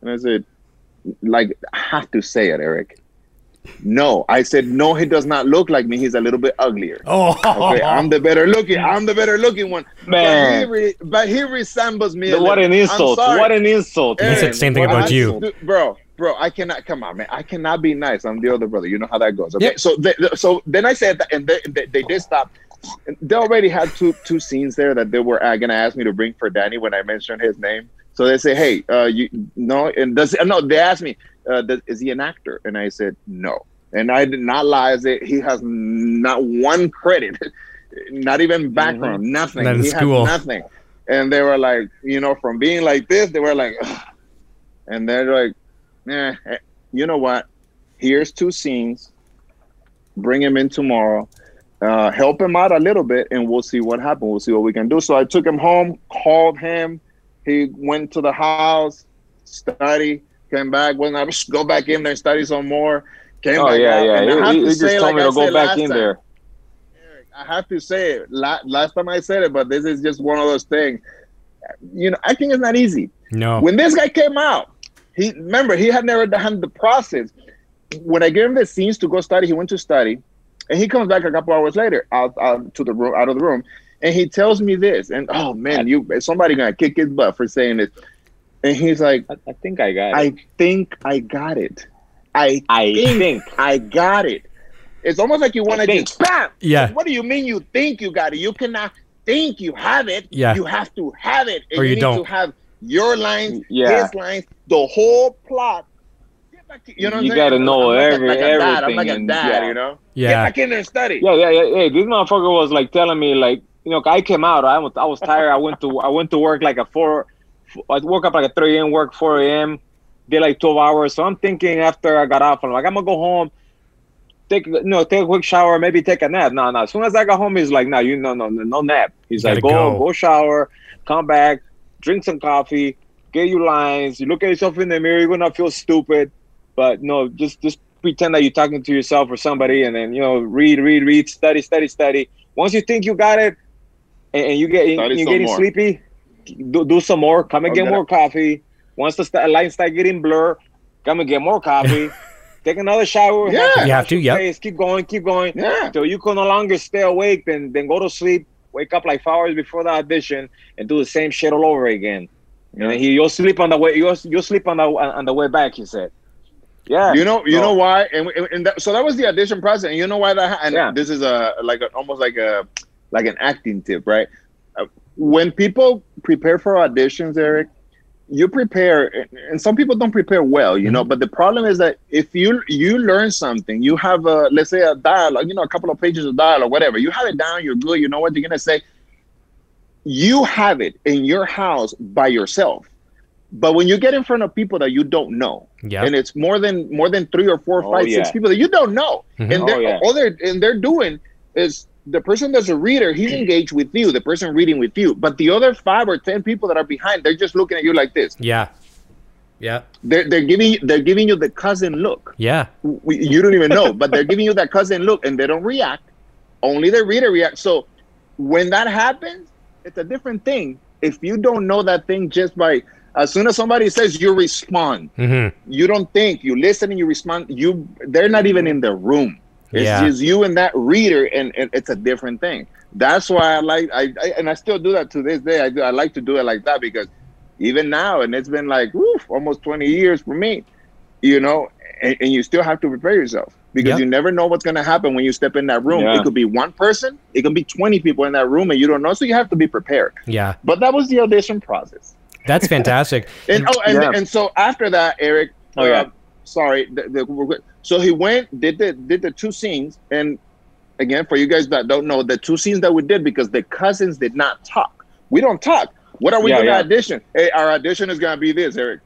Speaker 5: And I said, like, I have to say it, Eric. No, I said, no, he does not look like me. He's a little bit uglier.
Speaker 4: Oh,
Speaker 5: Okay, I'm the better looking. I'm the better looking one. But he,
Speaker 6: Man.
Speaker 5: re- but he resembles me. a
Speaker 6: what
Speaker 5: little.
Speaker 6: an insult! What an insult!
Speaker 4: He said the same thing about
Speaker 5: I-
Speaker 4: you.
Speaker 5: dude, bro. Bro, I cannot come on, man. I cannot be nice. I'm the other brother. You know how that goes. Okay,
Speaker 4: Yep.
Speaker 5: so they, so then I said that, and they, they, they did stop. They already had two two scenes there that they were uh, gonna ask me to bring for Danny when I mentioned his name. So they say, "Hey, uh, you no," and does no? They asked me, uh, does, "Is he an actor?" And I said, "No." And I did not lie. I said, he has not one credit, <laughs> not even background, nothing.
Speaker 4: Not in
Speaker 5: he
Speaker 4: school.
Speaker 5: has nothing. and they were like, you know, from being like this, they were like, Ugh. and they're like, eh, you know what? Here's two scenes. Bring him in tomorrow. Uh, help him out a little bit, and we'll see what happens. We'll see what we can do. So I took him home, called him. He went to the house, study, came back. When I was go back in there, and study some more. Came
Speaker 6: Oh
Speaker 5: back
Speaker 6: yeah,
Speaker 5: out,
Speaker 6: yeah.
Speaker 5: and I
Speaker 6: He,
Speaker 5: have
Speaker 6: he-
Speaker 5: to
Speaker 6: he just
Speaker 5: say,
Speaker 6: told
Speaker 5: like
Speaker 6: me
Speaker 5: I
Speaker 6: to go back in
Speaker 5: time,
Speaker 6: there.
Speaker 5: I have to say it. La- last time I said it, but this is just one of those things. You know, acting is not easy.
Speaker 4: No.
Speaker 5: When this guy came out, he remember he had never done the process. When I gave him the scenes to go study, he went to study, and he comes back a couple hours later out, out to the room, out of the room, and he tells me this. And oh man, you somebody gonna kick his butt for saying this. And he's like,
Speaker 6: I, I think I got it.
Speaker 5: I think I got it. I
Speaker 6: I
Speaker 5: think
Speaker 6: think.
Speaker 5: I got it. It's almost like you want to
Speaker 6: think.
Speaker 5: just bam.
Speaker 4: Yeah.
Speaker 5: What do you mean you think you got it? You cannot think you have it.
Speaker 4: Yeah.
Speaker 5: You have to have it. And
Speaker 4: Or you
Speaker 5: need
Speaker 4: don't.
Speaker 5: to have your lines,
Speaker 6: Yeah.
Speaker 5: his lines, the whole plot. Get back to- you know
Speaker 6: You
Speaker 5: I'm saying?
Speaker 6: gotta know
Speaker 5: I'm like a-
Speaker 6: every-
Speaker 5: like a dad. I'm
Speaker 6: everything
Speaker 5: like a
Speaker 6: and-
Speaker 5: dad,
Speaker 6: yeah.
Speaker 5: you know? Get
Speaker 4: Yeah.
Speaker 5: back in there and study.
Speaker 6: Yeah, yeah, yeah. Hey, this motherfucker was like telling me like, you know, I came out. I was, I was tired. I went to, I went to work like a four. I woke up like a 3 a.m. work, 4 a.m. Did like 12 hours. So I'm thinking after I got off, I'm like, I'm gonna go home, take, you know, take a quick shower, maybe take a nap. No, no. As soon as I got home, he's like, no, you, no, no, no, no nap. He's like, go,
Speaker 4: go.
Speaker 6: go shower, come back, drink some coffee, get your lines. You look at yourself in the mirror, you're gonna feel stupid, but no, just, just pretend that you're talking to yourself or somebody, and then you know, read, read, read, study, study, study. Once you think you got it, and, and you get
Speaker 5: Study
Speaker 6: you're getting
Speaker 5: more.
Speaker 6: sleepy, do, do some more. Come and
Speaker 5: Or
Speaker 6: get
Speaker 5: get
Speaker 6: more coffee. Once the st- lines start getting blur, come and get more coffee. <laughs> Take another shower.
Speaker 5: Yeah.
Speaker 6: to
Speaker 4: You have to,
Speaker 6: wash your
Speaker 4: yep.
Speaker 6: face, Keep going, keep going.
Speaker 5: Yeah.
Speaker 6: Till you can no longer stay awake, then then go to sleep. Wake up like five hours before the audition and do the same shit all over again. And then he, you'll sleep on the way. You'll, you'll sleep on the on the way back. He said. Yeah.
Speaker 5: You know, you
Speaker 6: So-
Speaker 5: know why, and, and, and that, so that was the audition process. And you know why that? Ha- and
Speaker 6: Yeah.
Speaker 5: this is a like a, almost like a like an acting tip, right? When people prepare for auditions, Eric, you prepare, and- and some people don't prepare well, you know. But the problem is that if you you learn something, you have a let's say a dialogue, you know, a couple of pages of dialogue, whatever. You have it down. You're good. You know what you're gonna say. You have it in your house by yourself. But when you get in front of people that you don't know,
Speaker 4: Yeah.
Speaker 5: and it's more than more than three or four,
Speaker 6: Oh,
Speaker 5: five, six
Speaker 6: yeah.
Speaker 5: people that you don't know,
Speaker 4: Mhm.
Speaker 5: and
Speaker 6: Oh,
Speaker 5: they're
Speaker 6: yeah.
Speaker 5: all they're and they're doing is the person that's a reader, he's engaged with you, the person reading with you, but the other five or ten people that are behind, they're just looking at you like this.
Speaker 4: Yeah. Yeah.
Speaker 5: They're they're giving they're giving you the cousin look.
Speaker 4: Yeah.
Speaker 5: We, you don't even know, but they're giving you that cousin look, and they don't react. Only the reader reacts. So when that happens, it's a different thing. If you don't know that thing just by as soon as somebody says, you respond
Speaker 4: hmm
Speaker 5: you don't think you listen and you respond you they're not even in the room it's
Speaker 4: Yeah.
Speaker 5: just you and that reader and, and it's a different thing that's why i like I, I and i still do that to this day i do i like to do it like that because even now and it's been like woof, almost 20 years for me you know and, and you still have to prepare yourself because
Speaker 4: Yep.
Speaker 5: you never know what's going to happen when you step in that room
Speaker 6: Yeah.
Speaker 5: it could be one person it could be 20 people in that room and you don't know so you have to be prepared
Speaker 4: Yeah.
Speaker 5: but that was the audition process
Speaker 4: That's fantastic. <laughs>
Speaker 5: and oh, and,
Speaker 6: Yeah.
Speaker 5: and so after that, Eric.
Speaker 6: Oh, yeah.
Speaker 5: uh, sorry. The, the, we're good. So he went, did the did the two scenes, and again, for you guys that don't know, the two scenes that we did because the cousins did not talk. We don't talk. What are we
Speaker 6: Yeah,
Speaker 5: going to
Speaker 6: yeah.
Speaker 5: audition? Hey, our audition is going to be this, Eric.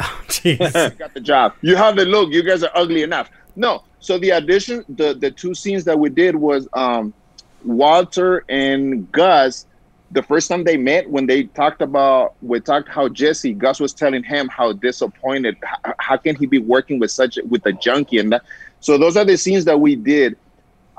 Speaker 4: Oh <laughs> jeez. <laughs>
Speaker 5: You got the job. You have the look. You guys are ugly enough. No. So the audition, the the two scenes that we did was um, Walter and Gus. The first time they met, when they talked about, we talked how Jesse Gus was telling him how disappointed. How, how can he be working with such with a junkie and that? So those are the scenes that we did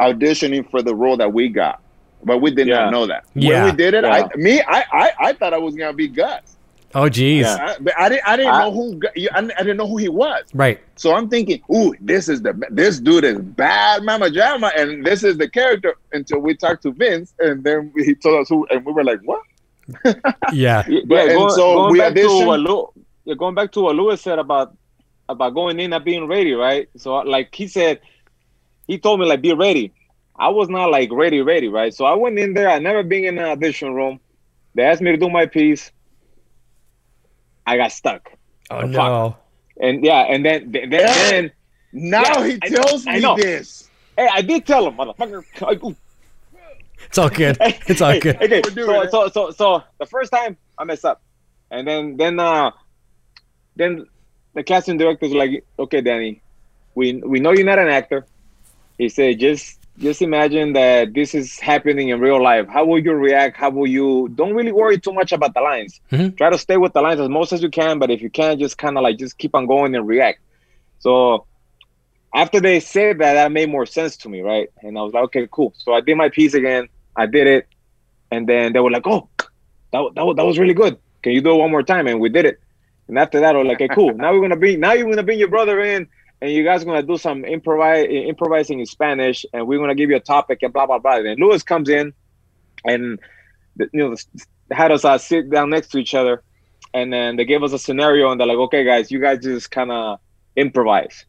Speaker 5: auditioning for the role that we got, but we did
Speaker 6: Yeah.
Speaker 5: not know that.
Speaker 4: Yeah.
Speaker 5: When we did it,
Speaker 6: Yeah.
Speaker 5: I me I, I I thought I was gonna be Gus.
Speaker 4: Oh, geez.
Speaker 6: Yeah.
Speaker 5: I, but I didn't I didn't
Speaker 6: I-
Speaker 5: know who Gu- I, I didn't know who he was.
Speaker 4: Right.
Speaker 5: So I'm thinking, ooh, this is the this dude is bad Mama Jama, and this is the character until we talked to Vince, and then he told us who, and we were like, what? <laughs>
Speaker 4: Yeah. <laughs>
Speaker 6: Yeah,
Speaker 5: But- and
Speaker 6: going,
Speaker 5: so
Speaker 6: going
Speaker 5: we
Speaker 6: back to
Speaker 5: auditioned-
Speaker 6: what Lew, yeah, going back to what Lewis said about about going in and being ready, right? So like he said, he told me like be ready. I was not like ready, ready, right? So I went in there. I never been in an audition room. They asked me to do my piece. I got stuck,
Speaker 4: Oh,
Speaker 6: fuck.
Speaker 4: no.
Speaker 6: and yeah, and then then,
Speaker 5: Yeah.
Speaker 6: then
Speaker 5: Now
Speaker 6: Yeah,
Speaker 5: he
Speaker 6: I
Speaker 5: tells
Speaker 6: I
Speaker 5: me
Speaker 6: know.
Speaker 5: this.
Speaker 6: hey, I did tell him, motherfucker. I-
Speaker 4: It's all good. It's all good.
Speaker 6: Okay, so, so so so the first time I mess up, and then then uh then the casting director's like, okay, Danny, we we know you're not an actor. He said, just just imagine that this is happening in real life. How will you react? How will you? Don't really worry too much about the lines.
Speaker 4: Mhm.
Speaker 6: Try to stay with the lines as most as you can, but if you can't, just kind of like just keep on going and react. So after they said that, that made more sense to me, right? And I was like, okay, cool. So I did my piece again. I did it, and then they were like, oh, that that, that was really good. Can you do it one more time? And we did it. And after that, I was like, okay, cool. Now we're gonna bring now you're gonna bring your brother in, and you guys are gonna do some improvise improvising in Spanish, and we're gonna give you a topic and blah blah blah. And Lewis comes in, and you know had us uh, sit down next to each other, and then they gave us a scenario, and they're like, okay, guys, you guys just kind of improvise,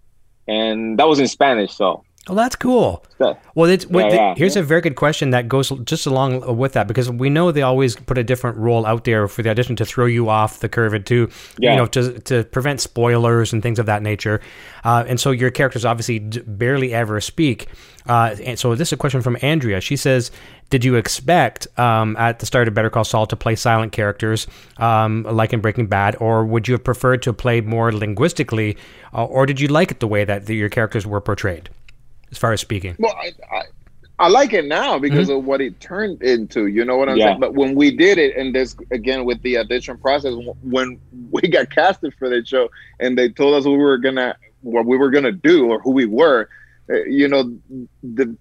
Speaker 6: and that was in Spanish, so.
Speaker 4: Oh, that's cool.
Speaker 6: that-
Speaker 4: Well, it's,
Speaker 6: Yeah,
Speaker 4: th-
Speaker 6: yeah.
Speaker 4: here's a very good question that goes just along with that because we know they always put a different role out there for the audition to throw you off the curve and to, you know, to, to prevent spoilers and things of that nature. Uh, and so your characters obviously d- barely ever speak. Uh, and so this is a question from Andrea. She says, "Did you expect um, at the start of Better Call Saul to play silent characters um, like in Breaking Bad, or would you have preferred to play more linguistically, uh, or did you like it the way that the, your characters were portrayed, as far as speaking?"
Speaker 5: Well, I, I, I like it now because of what it turned into. You know what I'm
Speaker 6: Yeah.
Speaker 5: saying? But when we did it, and this again with the audition process, when we <laughs> got casted for the show, and they told us we were gonna what we were gonna do or who we were, uh, you know, the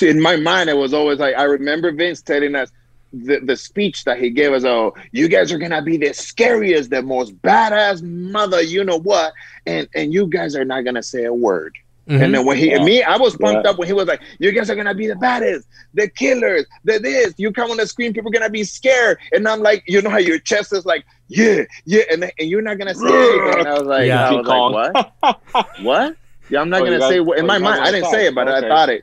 Speaker 5: in my mind it was always like I remember Vince telling us. The, the speech that he gave us, oh, you guys are gonna be the scariest, the most badass mother, you know what, and and you guys are not gonna say a word.
Speaker 4: Mhm.
Speaker 5: And then when he
Speaker 6: Yeah.
Speaker 5: me, I was pumped
Speaker 6: Yeah.
Speaker 5: up when he was like, "You guys are gonna be the baddest, the killers, the this." You come on the screen, people are gonna be scared, and I'm like, you know how your chest is like, "Yeah, yeah," and, then- and you're not gonna say anything. And I was like,
Speaker 4: Yeah.
Speaker 5: I was like, what? <laughs> what? Yeah, I'm not
Speaker 6: Oh,
Speaker 5: gonna
Speaker 6: guys-
Speaker 5: say. What, in
Speaker 6: oh,
Speaker 5: my mind, I didn't
Speaker 6: wanna
Speaker 5: say it, but
Speaker 6: Okay.
Speaker 5: I thought it.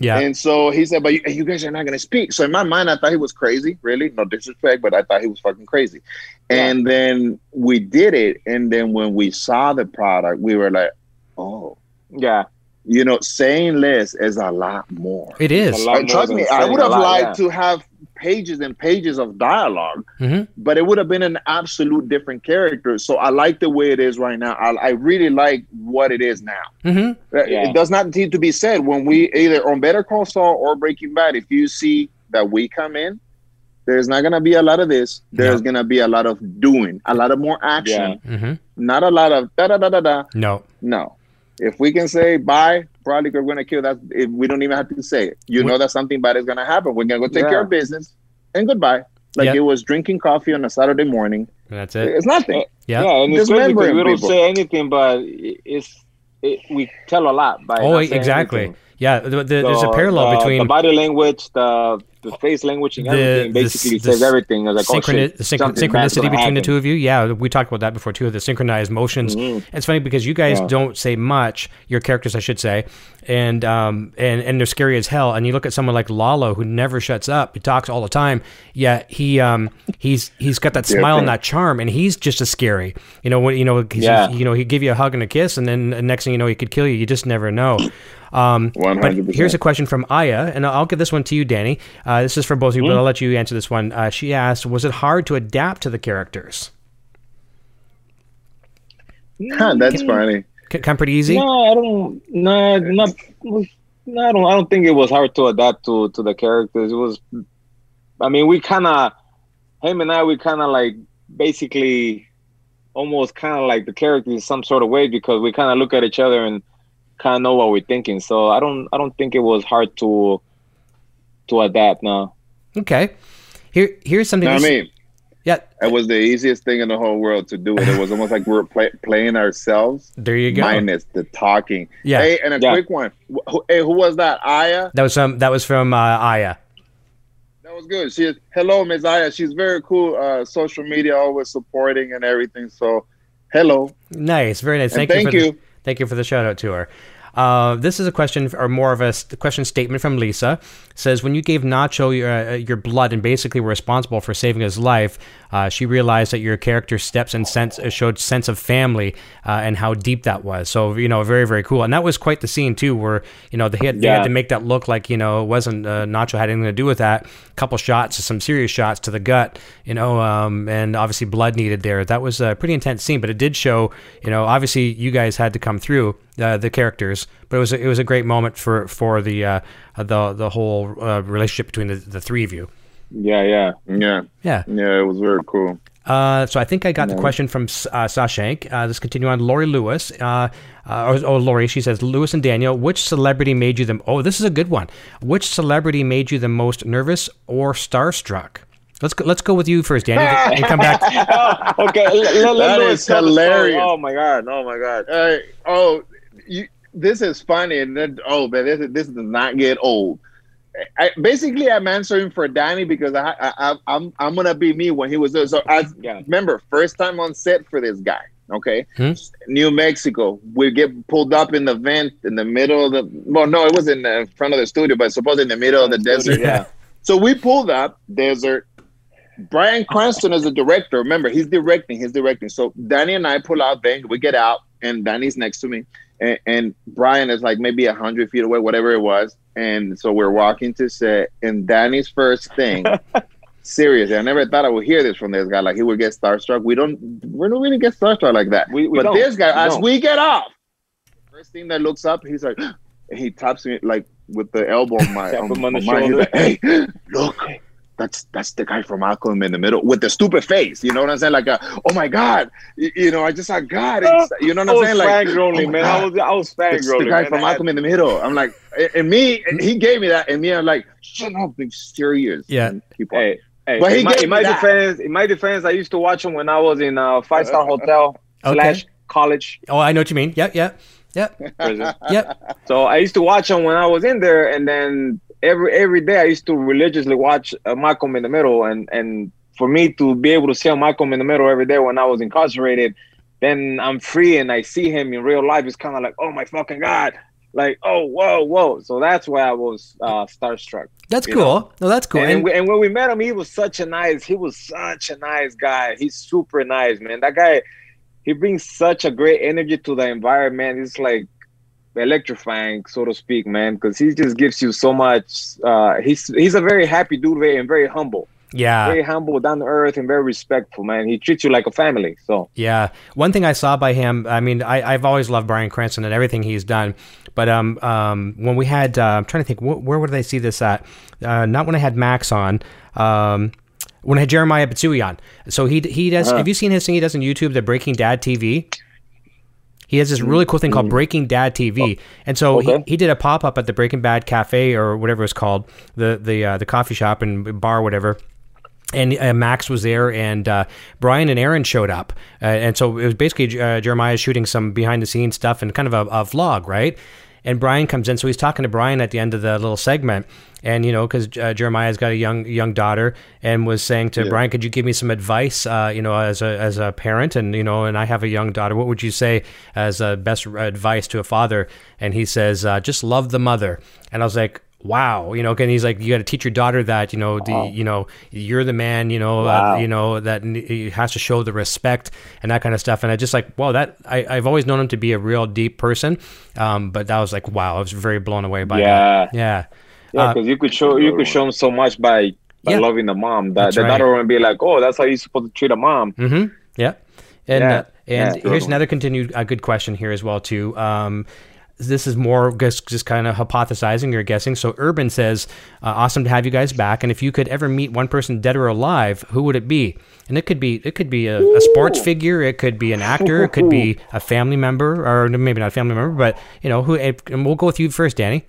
Speaker 4: Yeah.
Speaker 5: And so he said, "But you, you guys are not gonna speak." So in my mind, I thought he was crazy. Really, no disrespect, but I thought he was fucking crazy. And then we did it, and then when we saw the product, we were like, "Oh."
Speaker 6: Yeah,
Speaker 5: you know, saying less is a lot more.
Speaker 4: It is.
Speaker 6: A lot
Speaker 5: trust me, I would have
Speaker 6: lot,
Speaker 5: liked
Speaker 6: yeah.
Speaker 5: to have pages and pages of dialogue,
Speaker 4: Mhm.
Speaker 5: but it would have been an absolute different character. So I like the way it is right now. I, I really like what it is now.
Speaker 4: hmm
Speaker 5: Uh,
Speaker 6: Yeah.
Speaker 5: It does not need to be said when we either on Better Call Saul or Breaking Bad. If you see that we come in, there's not gonna be a lot of this. There's gonna be a lot of doing, a lot of more action,
Speaker 4: hmm
Speaker 5: not a lot of da da da da da.
Speaker 4: No.
Speaker 5: No. If we can say bye, probably we're gonna kill that. If we don't even have to say it, you
Speaker 4: We-
Speaker 5: know that something bad is gonna happen. We're gonna go take
Speaker 6: Yeah.
Speaker 5: care of business and goodbye. Like
Speaker 4: Yeah.
Speaker 5: it was drinking coffee on a Saturday morning.
Speaker 4: That's it.
Speaker 5: It's nothing.
Speaker 4: Yeah.
Speaker 6: yeah, and it's crazy because we don't
Speaker 5: people.
Speaker 6: say anything, but it's it, we tell a lot by.
Speaker 4: Oh,
Speaker 6: not
Speaker 4: exactly.
Speaker 6: anything.
Speaker 4: Yeah. The, the, there's a parallel
Speaker 6: the-
Speaker 4: between
Speaker 6: the body language, the the face language, and
Speaker 4: The-
Speaker 6: everything. Basically,
Speaker 4: the
Speaker 6: says everything. I was like, oh, shit,
Speaker 4: the synch- synchronicity between the two of you. Yeah, we talked about that before too. The synchronized motions.
Speaker 6: Mhm.
Speaker 4: It's funny because you guys
Speaker 6: Yeah.
Speaker 4: don't say much. Your characters, I should say, and um and and they're scary as hell. And you look at someone like Lalo who never shuts up. He talks all the time. Yet he um he's he's got that smile and that charm, and he's just as scary. You know when you know
Speaker 6: Yeah.
Speaker 4: you know he give you a hug and a kiss, and then the next thing you know he could kill you. You just never know. Um, but
Speaker 5: 100%.
Speaker 4: here's a question from Aya, and I'll give this one to you, Danny. Uh, this is for both of you, but I'll let you answer this one. Uh, she asked, "Was it hard to adapt to the characters?"
Speaker 5: That's funny.
Speaker 4: C- come pretty easy.
Speaker 6: No, I don't. No, not. No, I don't. I don't think it was hard to adapt to to the characters. It was. I mean, we kind of, him and I, we kind of like basically, almost kind of like the characters in some sort of way because we kind of look at each other and kind of know what we're thinking. So I don't. I don't think it was hard to to adapt. now.
Speaker 4: Okay. Here, here's something.
Speaker 5: Know what I mean?
Speaker 4: Yeah,
Speaker 5: It was the easiest thing in the whole world to do it. It was almost like we were play, playing ourselves, <laughs>
Speaker 4: there you go.
Speaker 5: minus the talking.
Speaker 4: Yeah.
Speaker 5: Hey, and a
Speaker 6: Yeah.
Speaker 5: quick one. Who- Hey, who was that? Aya.
Speaker 4: That was from that was from uh, Aya.
Speaker 5: That was good. She is hello, Miss Aya. She's very cool. Uh, social media, always supporting and everything. So, hello.
Speaker 4: Nice, very nice.
Speaker 5: And
Speaker 4: Thank, you.
Speaker 5: thank
Speaker 4: For
Speaker 5: you.
Speaker 4: The, thank you for the shout out to her. Uh, this is a question, or more of a st- question statement from Lisa. Says when you gave Nacho your uh, your blood and basically were responsible for saving his life, uh, she realized that your character's steps and sense uh, showed sense of family uh, and how deep that was. So you know, very very cool. And that was quite the scene too, where you know they had, they had to make that look like you know it wasn't uh, Nacho had anything to do with that. A couple shots, some serious shots to the gut, you know, um, and obviously blood needed there. That was a pretty intense scene, but it did show, you know, obviously you guys had to come through uh, the characters, but it was a, it was a great moment for for the uh, the the whole uh, relationship between the, the three of you.
Speaker 6: Yeah, yeah.
Speaker 5: Yeah,
Speaker 4: Yeah.
Speaker 5: yeah, it was very cool.
Speaker 4: Uh, so I think I got the question from uh, Shashank. Uh, let's continue on. Lori Lewis. Uh, uh, oh, Lori, she says, Lewis and Daniel, which celebrity made you the... Oh, this is a good one. Which celebrity made you the most nervous or starstruck? Let's go, let's go with you first, Daniel, <laughs> and come back. <laughs>
Speaker 6: okay, let, let, let
Speaker 5: That
Speaker 6: Louis
Speaker 5: is
Speaker 6: tell the story.
Speaker 5: hilarious.
Speaker 6: Oh my god! Oh my god!
Speaker 5: Uh, oh, you, this is funny, and then, oh man, this this does not get old. I, basically, I'm answering for Danny because I, I, I I'm I'm gonna be me when he was there. So I
Speaker 6: Yeah.
Speaker 5: remember first time on set for this guy. Okay,
Speaker 4: Hmm?
Speaker 5: New Mexico. We get pulled up in the vent in the middle of the. Well, no, it was in the front of the studio, but supposedly in the middle of the desert.
Speaker 6: Yeah.
Speaker 5: So we pulled up desert. Bryan Cranston is the director. Remember, he's directing. He's directing. So Danny and I pull out, bang, we get out, and Danny's next to me, and, and Bryan is like maybe a hundred feet away, whatever it was. And so we're walking to set, and Danny's first thing. <laughs> Seriously, I never thought I would hear this from this guy. Like he would get starstruck. We don't, we don't really get starstruck like that.
Speaker 6: We- we
Speaker 5: but this guy,
Speaker 6: We
Speaker 5: as
Speaker 6: don't.
Speaker 5: we get off, first thing that looks up, he's like, <gasps> he taps me like with the elbow on my, <laughs> on,
Speaker 6: on the
Speaker 5: on my- he's like, hey, look, that's that's the guy from Malcolm in the Middle with the stupid face. You know what I'm saying? Like, a, oh my god, you, you know, I just saw God. <laughs> It's, you know what I'm saying? Like,
Speaker 6: fangirling,
Speaker 5: oh
Speaker 6: man.
Speaker 5: God.
Speaker 6: I was I was
Speaker 5: It's the guy
Speaker 6: man.
Speaker 5: from
Speaker 6: I-
Speaker 5: Malcolm in the Middle. I'm like, and me, and he gave me that, and me, I'm like, shut up, be serious.
Speaker 4: Yeah.
Speaker 5: And keep on.
Speaker 6: Hey, hey.
Speaker 5: But he
Speaker 6: in my,
Speaker 5: gave
Speaker 6: in
Speaker 5: me
Speaker 6: my
Speaker 5: that.
Speaker 6: defense, in my defense, I used to watch him when I was in a five star uh, uh, hotel
Speaker 4: Okay.
Speaker 6: slash college
Speaker 4: Oh, I know what you mean. Yep, yep, yep,
Speaker 6: prison.
Speaker 4: yep.
Speaker 6: So I used to watch him when I was in there, and then every every day I used to religiously watch uh, Malcolm in the Middle, and and for me to be able to see Malcolm in the Middle every day when I was incarcerated, then I'm free and I see him in real life. It's kind of like, oh my fucking god, like oh whoa whoa. So that's why I was uh, starstruck.
Speaker 4: That's cool. No, that's cool.
Speaker 6: And,
Speaker 4: And,
Speaker 6: we- and when we met him, he was such a nice. He was such a nice guy. He's super nice, man. That guy, he brings such a great energy to the environment. It's like electrifying, so to speak, man. Because he just gives you so much. Uh, he's he's a very happy dude, very and very humble,
Speaker 4: yeah.
Speaker 6: very humble, down to earth, and very respectful, man. He treats you like a family. So
Speaker 4: Yeah, one thing I saw by him. I mean, I, I've always loved Bryan Cranston and everything he's done. But um, um, when we had, uh, I'm trying to think, wh- where would I see this at? Uh, not when I had Max on. Um, when I had Jeremiah Bitsui on. So he he does. Have you seen his thing he does on YouTube, the Breaking Dad TV? He has this really cool thing called Breaking Dad TV, and so
Speaker 6: Okay.
Speaker 4: he, he did a pop up at the Breaking Bad Cafe or whatever it's called, the the uh, the coffee shop and bar, whatever. And uh, Max was there, and uh, Bryan and Aaron showed up, uh, and so it was basically uh, Jeremiah shooting some behind the scenes stuff and kind of a, a vlog, right? And Bryan comes in, so he's talking to Bryan at the end of the little segment, and you know, because uh, Jeremiah's got a young young daughter, and was saying to Bryan, "Could you give me some advice, uh, you know, as a as a parent, and you know, and I have a young daughter. What would you say as uh, best advice to a father?" And he says, uh, "Just love the mother." And I was like, wow you know and he's like you got to teach your daughter that you know the you know you're the man you know uh, you know that he has to show the respect and that kind of stuff and i just like wow that I, i've always known him to be a real deep person um but that was like wow i was very blown away by
Speaker 6: Yeah.
Speaker 4: that yeah
Speaker 6: yeah,
Speaker 4: Uh,
Speaker 6: because you could show you could show him so much by by
Speaker 4: Yeah.
Speaker 6: loving the mom. That the
Speaker 4: right.
Speaker 6: daughter would be like, oh, that's how you're supposed to treat a mom.
Speaker 4: Mm-hmm. Yeah. And
Speaker 6: Yeah.
Speaker 4: uh, and
Speaker 6: Yeah.
Speaker 4: here's another continued a good question here as well too. Um, this is more just, just kind of hypothesizing or guessing. So Urban says, uh, "Awesome to have you guys back. And if you could ever meet one person, dead or alive, who would it be? And it could be it could be a, a sports figure, it could be an actor, it could be <laughs> a family member, or maybe not a family member, but you know who. And we'll go with you first, Danny.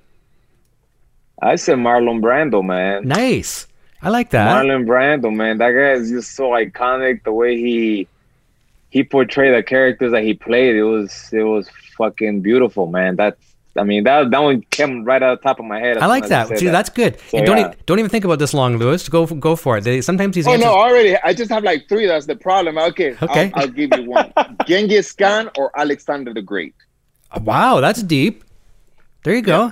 Speaker 6: I said Marlon Brando, man.
Speaker 4: Nice. I like that.
Speaker 6: Marlon Brando, man, that guy is just so iconic. The way he he portrayed the characters that he played, it was it was fucking beautiful, man. That's I mean that that one came right out of the top of my head.
Speaker 4: I like that.
Speaker 6: said
Speaker 4: See, that's good.
Speaker 6: So,
Speaker 4: and don't
Speaker 6: yeah.
Speaker 4: e- don't even think about this long, Lewis. Go go for it. They, sometimes these
Speaker 5: Oh
Speaker 4: answers.
Speaker 5: no, already. I just have like three. That's the problem. Okay,
Speaker 4: Okay.
Speaker 5: I'll, I'll give you one: <laughs> Genghis Khan or Alexander the Great.
Speaker 4: Wow, that's deep. There you go.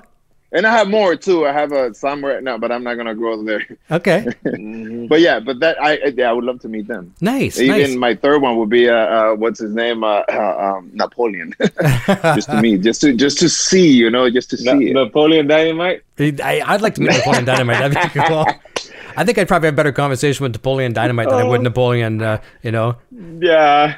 Speaker 5: And I have more too. I have a some right now, but I'm not gonna go there.
Speaker 4: Okay, <laughs>
Speaker 5: But yeah, but that I I- yeah, I would love to meet them.
Speaker 4: nice,
Speaker 5: Even
Speaker 4: nice.
Speaker 5: my third one would be uh, uh what's his name uh, uh um, Napoleon. <laughs> just to meet, just to just to see, you know, just to see
Speaker 6: Na-
Speaker 5: it.
Speaker 6: Napoleon Dynamite.
Speaker 4: I, I'd like to meet Napoleon Dynamite. That'd be <laughs> cool. I think I'd probably have a better conversation with Napoleon Dynamite than I
Speaker 5: Oh.
Speaker 4: would Napoleon. Uh, you know,
Speaker 6: Yeah.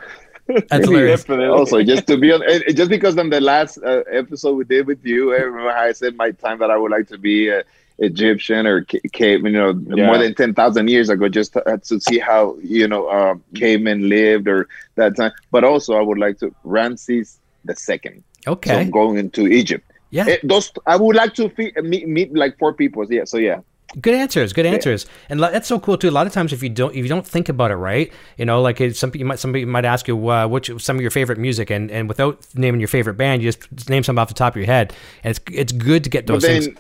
Speaker 4: That's hilarious.
Speaker 6: Definitely.
Speaker 5: also just to be on eh, just because on the last uh, episode we did with you I remember how i said my time that i would like to be uh, egyptian or ca- cave you know
Speaker 6: Yeah.
Speaker 5: more than 10000 years ago just to, uh, to see how you know uh, cavemen lived or that time. But also i would like to ramses the second.
Speaker 4: Okay,
Speaker 5: so going into egypt.
Speaker 4: Yeah,
Speaker 5: Eh, those i would like to fe- meet, meet like four people. Yeah so yeah
Speaker 4: good answers. Good answers, and that's so cool too. A lot of times, if you don't, if you don't think about it, right, you know, like it's some you might somebody might ask you uh, which some of your favorite music, and and without naming your favorite band, you just name something off the top of your head, and it's it's good to get those
Speaker 5: then
Speaker 4: things,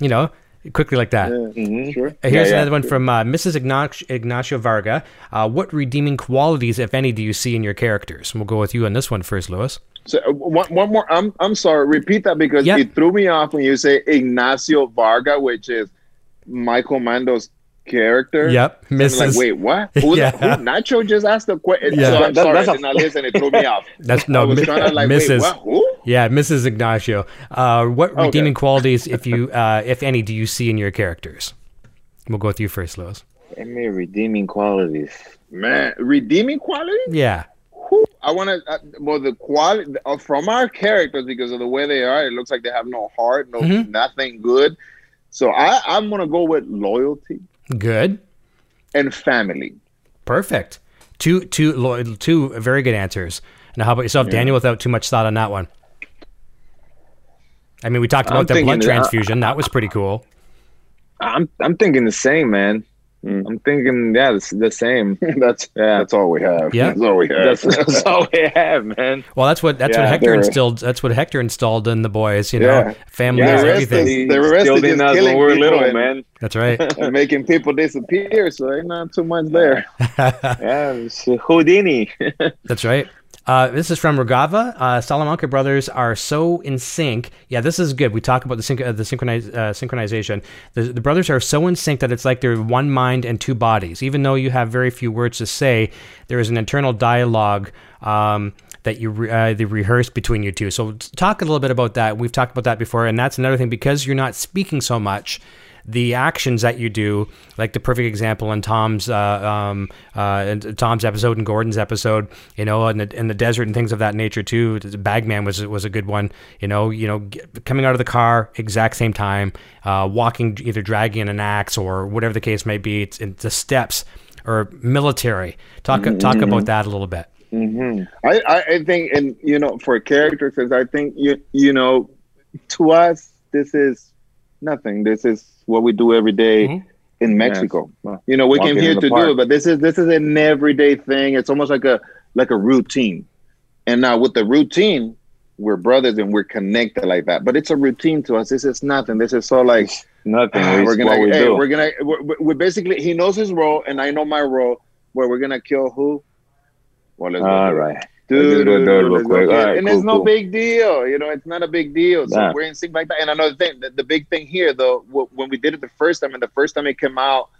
Speaker 4: you know, quickly like that.
Speaker 5: sure
Speaker 4: Uh, Here's
Speaker 6: Yeah, yeah.
Speaker 4: another one from uh, Mrs. Ignac- Ignacio Varga. Uh, what redeeming qualities, if any, do you see in your characters? And we'll go with you on this one first, Lewis.
Speaker 5: So uh, one, one more. I'm I'm sorry. Repeat that because
Speaker 4: Yeah.
Speaker 5: it threw me off when you say Ignacio Varga, which is Michael Mando's character.
Speaker 4: Yep,
Speaker 5: I'm like,
Speaker 4: Mrs.
Speaker 5: wait, what? Who, <laughs>
Speaker 4: Yeah.
Speaker 5: who, Nacho just asked the question.
Speaker 4: Yeah.
Speaker 5: So I'm
Speaker 6: That-
Speaker 5: sorry,
Speaker 6: that's
Speaker 5: I
Speaker 6: a-
Speaker 5: did not listen. It threw me off. <laughs>
Speaker 4: That's
Speaker 5: I
Speaker 4: no,
Speaker 5: was
Speaker 4: mi-
Speaker 5: to like,
Speaker 4: Mrs.
Speaker 5: wait, what? Who?
Speaker 4: Yeah, Mrs. Ignacio. Uh, what
Speaker 5: Okay.
Speaker 4: redeeming qualities, if you, uh, if any, do you see in your characters? We'll go with you first, Lewis.
Speaker 6: Any redeeming qualities?
Speaker 5: Man, redeeming quality.
Speaker 4: Yeah.
Speaker 5: Whew. I want to. Uh, well, the quality uh, from our characters because of the way they are, it looks like they have no heart, no
Speaker 4: Mhm.
Speaker 5: nothing good. So I, I'm gonna go with loyalty
Speaker 4: Good.
Speaker 5: and family.
Speaker 4: Perfect. Two, two, lo- two very good answers. Now, how about yourself, Daniel? Without too much thought on that one. I mean, we talked
Speaker 6: I'm
Speaker 4: about the blood
Speaker 6: uh,
Speaker 4: transfusion. That was pretty cool.
Speaker 6: I'm I'm thinking the same, man.
Speaker 5: Mm.
Speaker 6: I'm thinking, yeah, it's the same. <laughs>
Speaker 5: that's
Speaker 6: Yeah.
Speaker 5: that's all we have.
Speaker 4: Yeah.
Speaker 5: that's all we have.
Speaker 6: That's, <laughs> that's all we have, man.
Speaker 4: Well, that's what that's what Hector
Speaker 5: there-
Speaker 4: instilled. That's what Hector installed in the boys. You know,
Speaker 5: Yeah.
Speaker 4: family
Speaker 6: Yeah,
Speaker 4: is
Speaker 5: the rest
Speaker 4: everything.
Speaker 5: is- the rest
Speaker 6: Still
Speaker 5: is
Speaker 6: didn't
Speaker 5: just
Speaker 6: us
Speaker 5: killing
Speaker 6: when we were little,
Speaker 5: and-
Speaker 6: man.
Speaker 4: That's right. <laughs>
Speaker 5: and making people disappear. So ain't not too much there.
Speaker 6: Yeah, it's Houdini.
Speaker 4: That's right. Uh, this is from Rogava. Uh, Salamanca brothers are so in sync. Yeah, this is good. We talk about the uh, the uh, synchronization. The, the brothers are so in sync that it's like they're one mind and two bodies. Even though you have very few words to say, there is an internal dialogue um, that you re- uh, they rehearse between you two. So talk a little bit about that. We've talked about that before, and that's another thing because you're not speaking so much. The actions that you do, like the perfect example in Tom's uh, um, uh, in Tom's episode and Gordon's episode, you know, in the in the desert and things of that nature too. Bagman was was a good one. You know, you know, coming out of the car exact same time, uh, walking either dragging an axe or whatever the case may be. It's, it's the steps or military. Talk talk about that a little bit.
Speaker 5: I, I, I think, and you know, for characters, I think you you know, to us, this is nothing. This is what we do every day
Speaker 4: Mhm.
Speaker 5: in Mexico.
Speaker 6: Well,
Speaker 5: You know, we
Speaker 6: walking
Speaker 5: came here
Speaker 6: the
Speaker 5: to do it, but this is this is an everyday thing. It's almost like a like a routine. And now with the routine, we're brothers and we're connected like that. But it's a routine to us. This is nothing. This is so like
Speaker 6: Nothing. It's
Speaker 5: we're gonna
Speaker 6: what we
Speaker 5: hey,
Speaker 6: do.
Speaker 5: we're gonna we're, we're basically he knows his role and I know my role. Where we're gonna kill who? Well, let's go
Speaker 6: All
Speaker 5: do
Speaker 6: right.
Speaker 5: Dude,
Speaker 6: Let's just go
Speaker 5: dude,
Speaker 6: do real quick. All right,
Speaker 5: and
Speaker 6: cool,
Speaker 5: it's no
Speaker 6: cool.
Speaker 5: big deal. You know, it's not a big deal. So
Speaker 6: Yeah.
Speaker 5: we're in sync like that. And another thing, the, the big thing here, though, w- when we did it the first time, and the first time it came out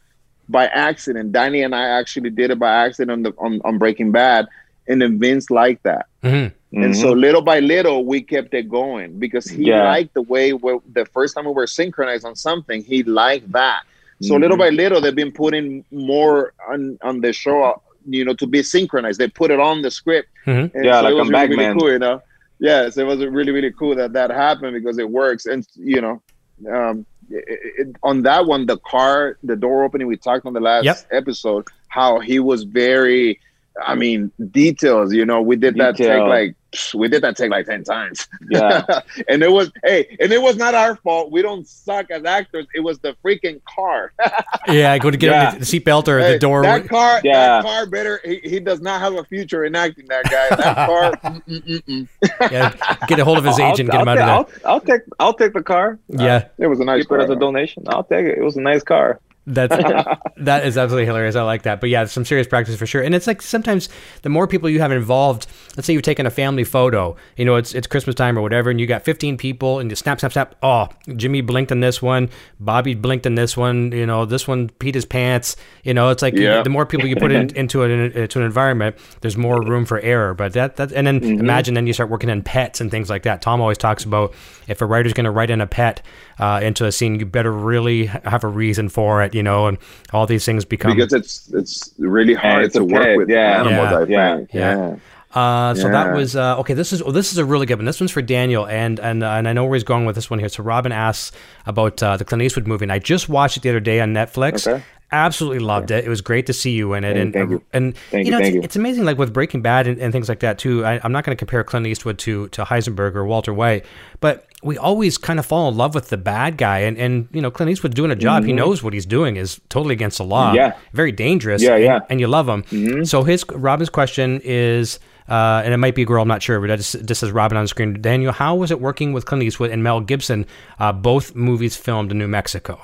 Speaker 5: by accident, Danny and I actually did it by accident on the on, on Breaking Bad, and then Vince liked that.
Speaker 4: hmm
Speaker 5: And so little by little, we kept it going because he
Speaker 6: Yeah.
Speaker 5: liked the way where the first time we were synchronized on something, he liked that. So
Speaker 6: Mhm.
Speaker 5: little by little, they've been putting more on on the show, you know, to be synchronized. They put it on the script.
Speaker 4: Mhm.
Speaker 6: Yeah,
Speaker 5: so
Speaker 6: like
Speaker 5: it was
Speaker 6: on
Speaker 5: really, really
Speaker 6: Bagman.
Speaker 5: cool, you know. Yes, it was really really cool that that happened because it works, and you know, um, it, it, on that one, the car, the door opening, we talked on the last
Speaker 4: Yep.
Speaker 5: episode how he was very. I mean, details. You know, we did that take like we did that take like ten times.
Speaker 6: Yeah. <laughs>
Speaker 5: and it was hey, and it was not our fault. We don't suck as actors. It was the freaking car. <laughs>
Speaker 4: Yeah, I go to get
Speaker 6: Yeah.
Speaker 4: on the seatbelt or
Speaker 5: Hey,
Speaker 4: the door.
Speaker 5: That car,
Speaker 6: Yeah.
Speaker 5: that car better. He, he does not have a future in acting. That guy. That <laughs> car. mm, mm, mm,
Speaker 4: yeah, get a hold of his
Speaker 6: I'll-
Speaker 4: agent, get him
Speaker 6: I'll,
Speaker 4: out of there.
Speaker 6: I'll, I'll take I'll take the car.
Speaker 4: Yeah,
Speaker 5: It was a nice
Speaker 6: Keep it as a donation. I'll take it. It was a nice car.
Speaker 4: That's <laughs> that is absolutely hilarious. I like that. But yeah, some serious practice for sure. And it's like sometimes the more people you have involved, let's say you've taken a family photo, you know, it's it's Christmas time or whatever, and you got 15 people and you snap, snap, snap. Oh, Jimmy blinked in this one, Bobby blinked in this one, you know, this one peed his pants. You know, it's like
Speaker 5: Yeah.
Speaker 4: the more people you put in, into an into an environment, there's more room for error. But that that and then mm-hmm. imagine then you start working in pets and things like that. Tom always talks about if a writer's going to write in a pet uh, into a scene, you better really have a reason for it, you know, and all these things become
Speaker 5: because it's it's really hard
Speaker 6: it's
Speaker 5: to work
Speaker 6: pet,
Speaker 5: with
Speaker 6: yeah.
Speaker 5: animals.
Speaker 4: Yeah.
Speaker 5: I think.
Speaker 6: yeah, yeah.
Speaker 4: Uh, so that was uh, okay. This is oh, this is a really good one. This one's for Daniel, and and uh, and I know where he's going with this one here. So Robin asks about uh, the Clint Eastwood movie, and I just watched it the other day on Netflix.
Speaker 6: Okay.
Speaker 4: Absolutely loved it. It was great to see you in it, and
Speaker 6: thank you.
Speaker 4: and
Speaker 6: Thank
Speaker 4: you
Speaker 6: you,
Speaker 4: know
Speaker 6: thank
Speaker 4: it's,
Speaker 6: you.
Speaker 4: it's amazing. Like with Breaking Bad and, and things like that too. I, I'm not going to compare Clint Eastwood to to Heisenberg or Walter White, but we always kind of fall in love with the bad guy, and and you know Clint Eastwood's doing a job. He knows what he's doing is totally against the law.
Speaker 6: Mm-hmm. Yeah.
Speaker 4: very dangerous.
Speaker 6: Yeah,
Speaker 4: and-
Speaker 6: yeah. Mm-hmm.
Speaker 4: and you love him. So his Robin's question is, uh, and it might be a girl, I'm not sure, but it just, just says Robin on the screen. Daniel, how was it working with Clint Eastwood and Mel Gibson, uh, both movies filmed in New Mexico?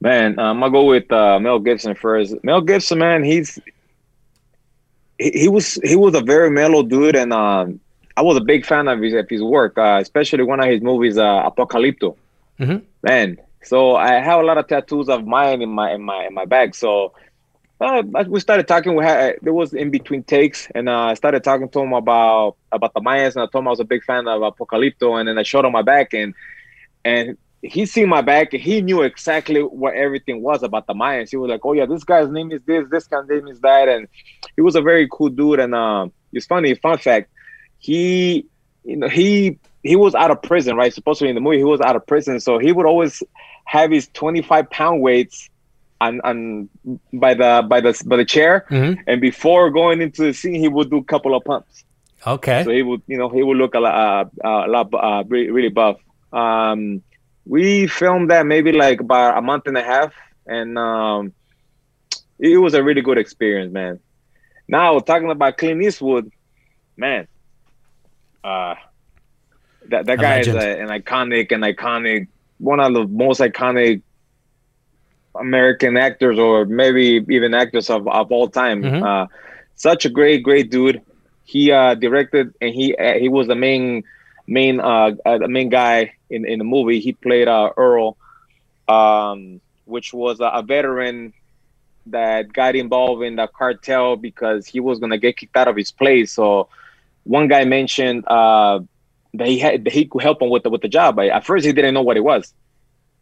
Speaker 6: Man, um, I'll go with uh, Mel Gibson first. Mel Gibson, man, he's he, he was he was a very mellow dude, and um, I was a big fan of his of his work, uh, especially one of his movies, uh, Apocalypto.
Speaker 4: Mhm.
Speaker 6: Man, so I have a lot of tattoos of mine in my in my in my bag. So uh, we started talking. We had there was in between takes, and uh, I started talking to him about about the Mayans, and I told him I was a big fan of Apocalypto, and then I showed him my back, and and he seen my back and he knew exactly what everything was about the Mayans. He was like, "Oh yeah, this guy's name is this, this guy's name is that," and he was a very cool dude. And um, it's funny, fun fact, he, you know, he he was out of prison, right? Supposedly in the movie, he was out of prison, so he would always have his twenty five pound weights on on by the by the by the chair,
Speaker 4: Mhm.
Speaker 6: and before going into the scene, he would do a couple of pumps.
Speaker 4: Okay.
Speaker 6: So he would, you know, he would look a lot, uh, a lot, uh, really, really buff. Um, we filmed that maybe like about a month and a half, and um, it was a really good experience, man. Now talking about Clint Eastwood, man, uh, that that
Speaker 4: A
Speaker 6: guy is a, an iconic, an iconic, one of the most iconic American actors, or maybe even actors of, of all time.
Speaker 4: Mhm.
Speaker 6: Uh, such a great, great dude. He uh, directed and he uh, he was the main main uh, uh, the main guy in, in the movie. He played uh, Earl, um, which was a, a veteran that got involved in the cartel because he was gonna get kicked out of his place. So one guy mentioned uh, that he had that he could help him with the with the job. But at first he didn't know what it was.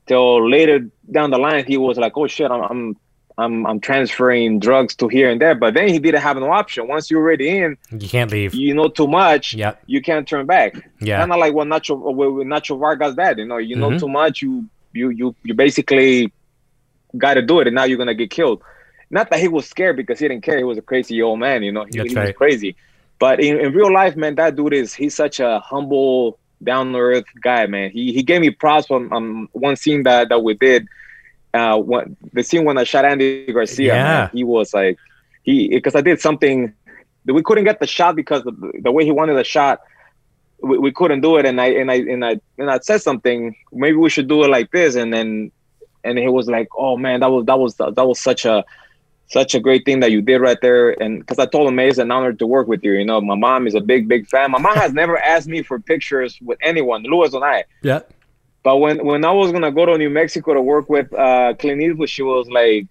Speaker 6: Till later down the line, he was like, "Oh shit, I'm I'm I'm, I'm transferring drugs to here and there." But then he didn't have no option. Once you're already in,
Speaker 4: You can't leave.
Speaker 6: you know too much.
Speaker 4: Yep.
Speaker 6: You can't turn back.
Speaker 4: Yeah.
Speaker 6: Kind of like what Nacho what Nacho Vargas did. You know, you know
Speaker 4: Mhm.
Speaker 6: too much. You you you you basically got to do it, and now you're gonna get killed. Not that he was scared because he didn't care. He was a crazy old man. You know, he, he was crazy. But in, in real life, man, that dude is he's such a humble, down to earth guy, man. He he gave me props on um, one scene that that we did. Uh, when, the scene when I shot Andy Garcia,
Speaker 4: Yeah.
Speaker 6: man, he was like he because I did something that we couldn't get the shot because of the, the way he wanted the shot. We, we couldn't do it, and I and I and I and I said something. Maybe we should do it like this, and then and he was like, "Oh man, that was that was that was such a such a great thing that you did right there." And because I told him, it's an honor to work with you." You know, my mom is a big big fan. My mom has never asked me for pictures with anyone, Louis and I.
Speaker 4: Yeah.
Speaker 6: But when when I was gonna go to New Mexico to work with uh, Clint Eastwood, she was like,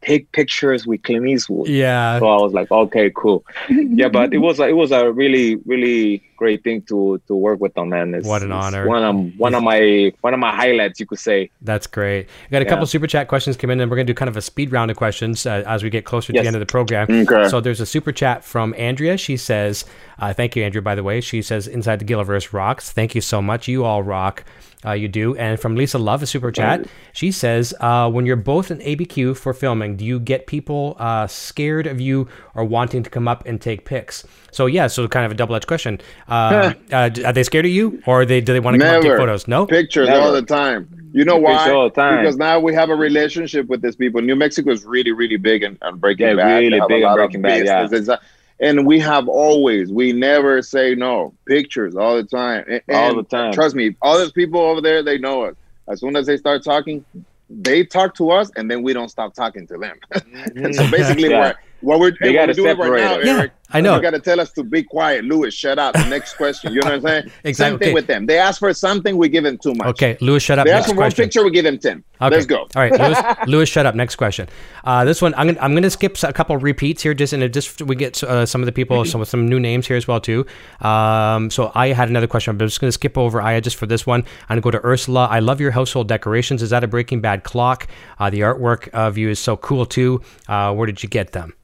Speaker 6: "Take pictures with Clint Eastwood."
Speaker 4: Yeah.
Speaker 6: So I was like, "Okay, cool." <laughs> yeah, but it was it was a really really great thing to to work with them, man. It's,
Speaker 4: What an honor.
Speaker 6: One of one of my one of my highlights, you could say.
Speaker 4: That's great. We got a couple super chat questions come in, and we're going to do kind of a speed round of questions uh, as we get closer to the end of the program.
Speaker 5: Okay.
Speaker 4: So there's a super chat from Andrea. She says, uh, "Thank you, Andrea. By the way, she says Inside the Gilliverse rocks. Thank you so much. You all rock. Uh, you do." And from Lisa Love, a super chat. She says, uh, "When you're both in ABQ for filming, do you get people uh, scared of you or wanting to come up and take pics?" So yeah, so kind of a double-edged question. Uh, uh, are they scared of you, or they do they want to come up and take
Speaker 5: Never.
Speaker 4: photos? No.
Speaker 5: Pictures
Speaker 6: Never.
Speaker 5: all the time. You know why?
Speaker 6: All the time.
Speaker 5: Because now we have a relationship with these people. New Mexico is really, really big and, on Breaking
Speaker 6: Yeah,
Speaker 5: Bad.
Speaker 6: Really big on
Speaker 5: lot of
Speaker 6: Breaking Bad, yeah.
Speaker 5: It's a- And we have always, we never say no. Pictures all the time. And,
Speaker 6: All the time.
Speaker 5: Trust me, all those people over there, they know us. As soon as they start talking, they talk to us, and then we don't stop talking to them. <laughs>
Speaker 6: Mm-hmm.
Speaker 5: so basically, <laughs>
Speaker 6: Yeah.
Speaker 5: we're, what we're,
Speaker 6: They
Speaker 5: what
Speaker 6: gotta
Speaker 5: we're doing right now,
Speaker 6: separate it.
Speaker 4: Yeah,
Speaker 5: Eric,
Speaker 4: I know.
Speaker 5: You got to tell us to be quiet, Lewis. Shut up. The next question. You know what I'm saying? <laughs>
Speaker 4: Exactly.
Speaker 5: Same thing
Speaker 4: Okay.
Speaker 5: with them. They ask for something, we give them too much.
Speaker 4: Okay, Lewis, shut up.
Speaker 5: They ask for one picture, we give them ten.
Speaker 4: Okay.
Speaker 5: Let's go.
Speaker 4: All right, <laughs> Lewis, Lewis, shut up. Next question. Uh, this one, I'm gonna, I'm gonna skip a couple repeats here, just and just we get uh, some of the people, some some new names here as well too. Um, so I had another question, but I'm just gonna skip over Aya just for this one. I'm gonna go to Ursula. I love your household decorations. Is that a Breaking Bad clock? Uh, the artwork of you is so cool too. Uh, where did you get them?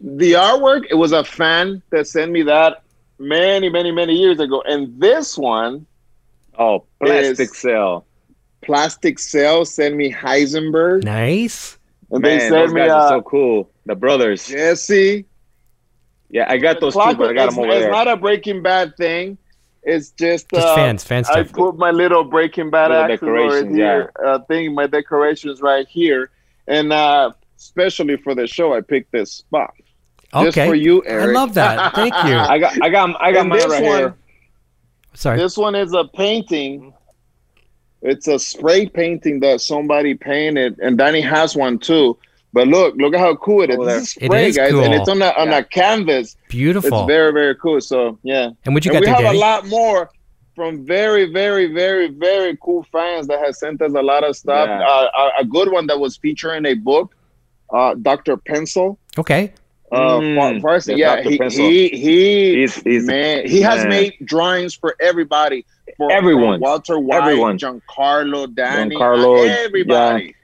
Speaker 5: The artwork, it was a fan that sent me that many, many, many years ago. And this one,
Speaker 6: Oh, plastic
Speaker 5: Is-
Speaker 6: cell.
Speaker 5: Plastic Cell sent me Heisenberg.
Speaker 4: Nice.
Speaker 5: And
Speaker 6: Man,
Speaker 5: they
Speaker 6: those
Speaker 5: sent me
Speaker 6: guys are
Speaker 5: uh,
Speaker 6: so cool. The brothers.
Speaker 5: Jesse.
Speaker 6: Yeah, I got those two, but I got
Speaker 5: it's,
Speaker 6: them over
Speaker 5: it's
Speaker 6: there.
Speaker 5: not a Breaking Bad thing. It's just,
Speaker 4: Just
Speaker 5: uh,
Speaker 4: fans, fan
Speaker 5: I
Speaker 4: stuff.
Speaker 5: put my little Breaking Bad
Speaker 6: Little
Speaker 5: axes over
Speaker 6: decorations,
Speaker 5: here. Uh, thing, my decorations right here, and uh, especially for the show, I picked this spot just
Speaker 4: Okay.
Speaker 5: for you,
Speaker 4: I love that. Thank you. <laughs>
Speaker 6: I got, I got, I got
Speaker 5: And
Speaker 6: mine
Speaker 5: this
Speaker 6: right
Speaker 5: one-
Speaker 6: here.
Speaker 4: Sorry.
Speaker 5: This one is a painting. It's a spray painting that somebody painted, and Danny has one too. But look, look at how cool it is.
Speaker 6: Over
Speaker 5: This
Speaker 6: there.
Speaker 5: is
Speaker 4: It
Speaker 5: spray,
Speaker 4: is
Speaker 5: guys, and it's on a on
Speaker 6: Yeah.
Speaker 5: a canvas.
Speaker 4: Beautiful.
Speaker 5: It's very very cool. So yeah,
Speaker 4: and what you
Speaker 5: and
Speaker 4: got
Speaker 5: we
Speaker 4: there,
Speaker 5: have a lot more from very very very very cool fans that have sent us a lot of stuff.
Speaker 6: Yeah.
Speaker 5: Uh, a, a good one that was featuring a book, uh, Doctor Pencil.
Speaker 4: Okay.
Speaker 5: Uh,
Speaker 6: Mm,
Speaker 5: Far- Farsi,
Speaker 6: yeah,
Speaker 5: yeah, he, he he
Speaker 6: He's, he's
Speaker 5: man, he has
Speaker 6: man.
Speaker 5: made drawings for everybody. For
Speaker 6: Everyone.
Speaker 5: from Walter White,
Speaker 6: Everyone.
Speaker 5: Giancarlo, Danny,
Speaker 6: Giancarlo,
Speaker 5: uh, everybody.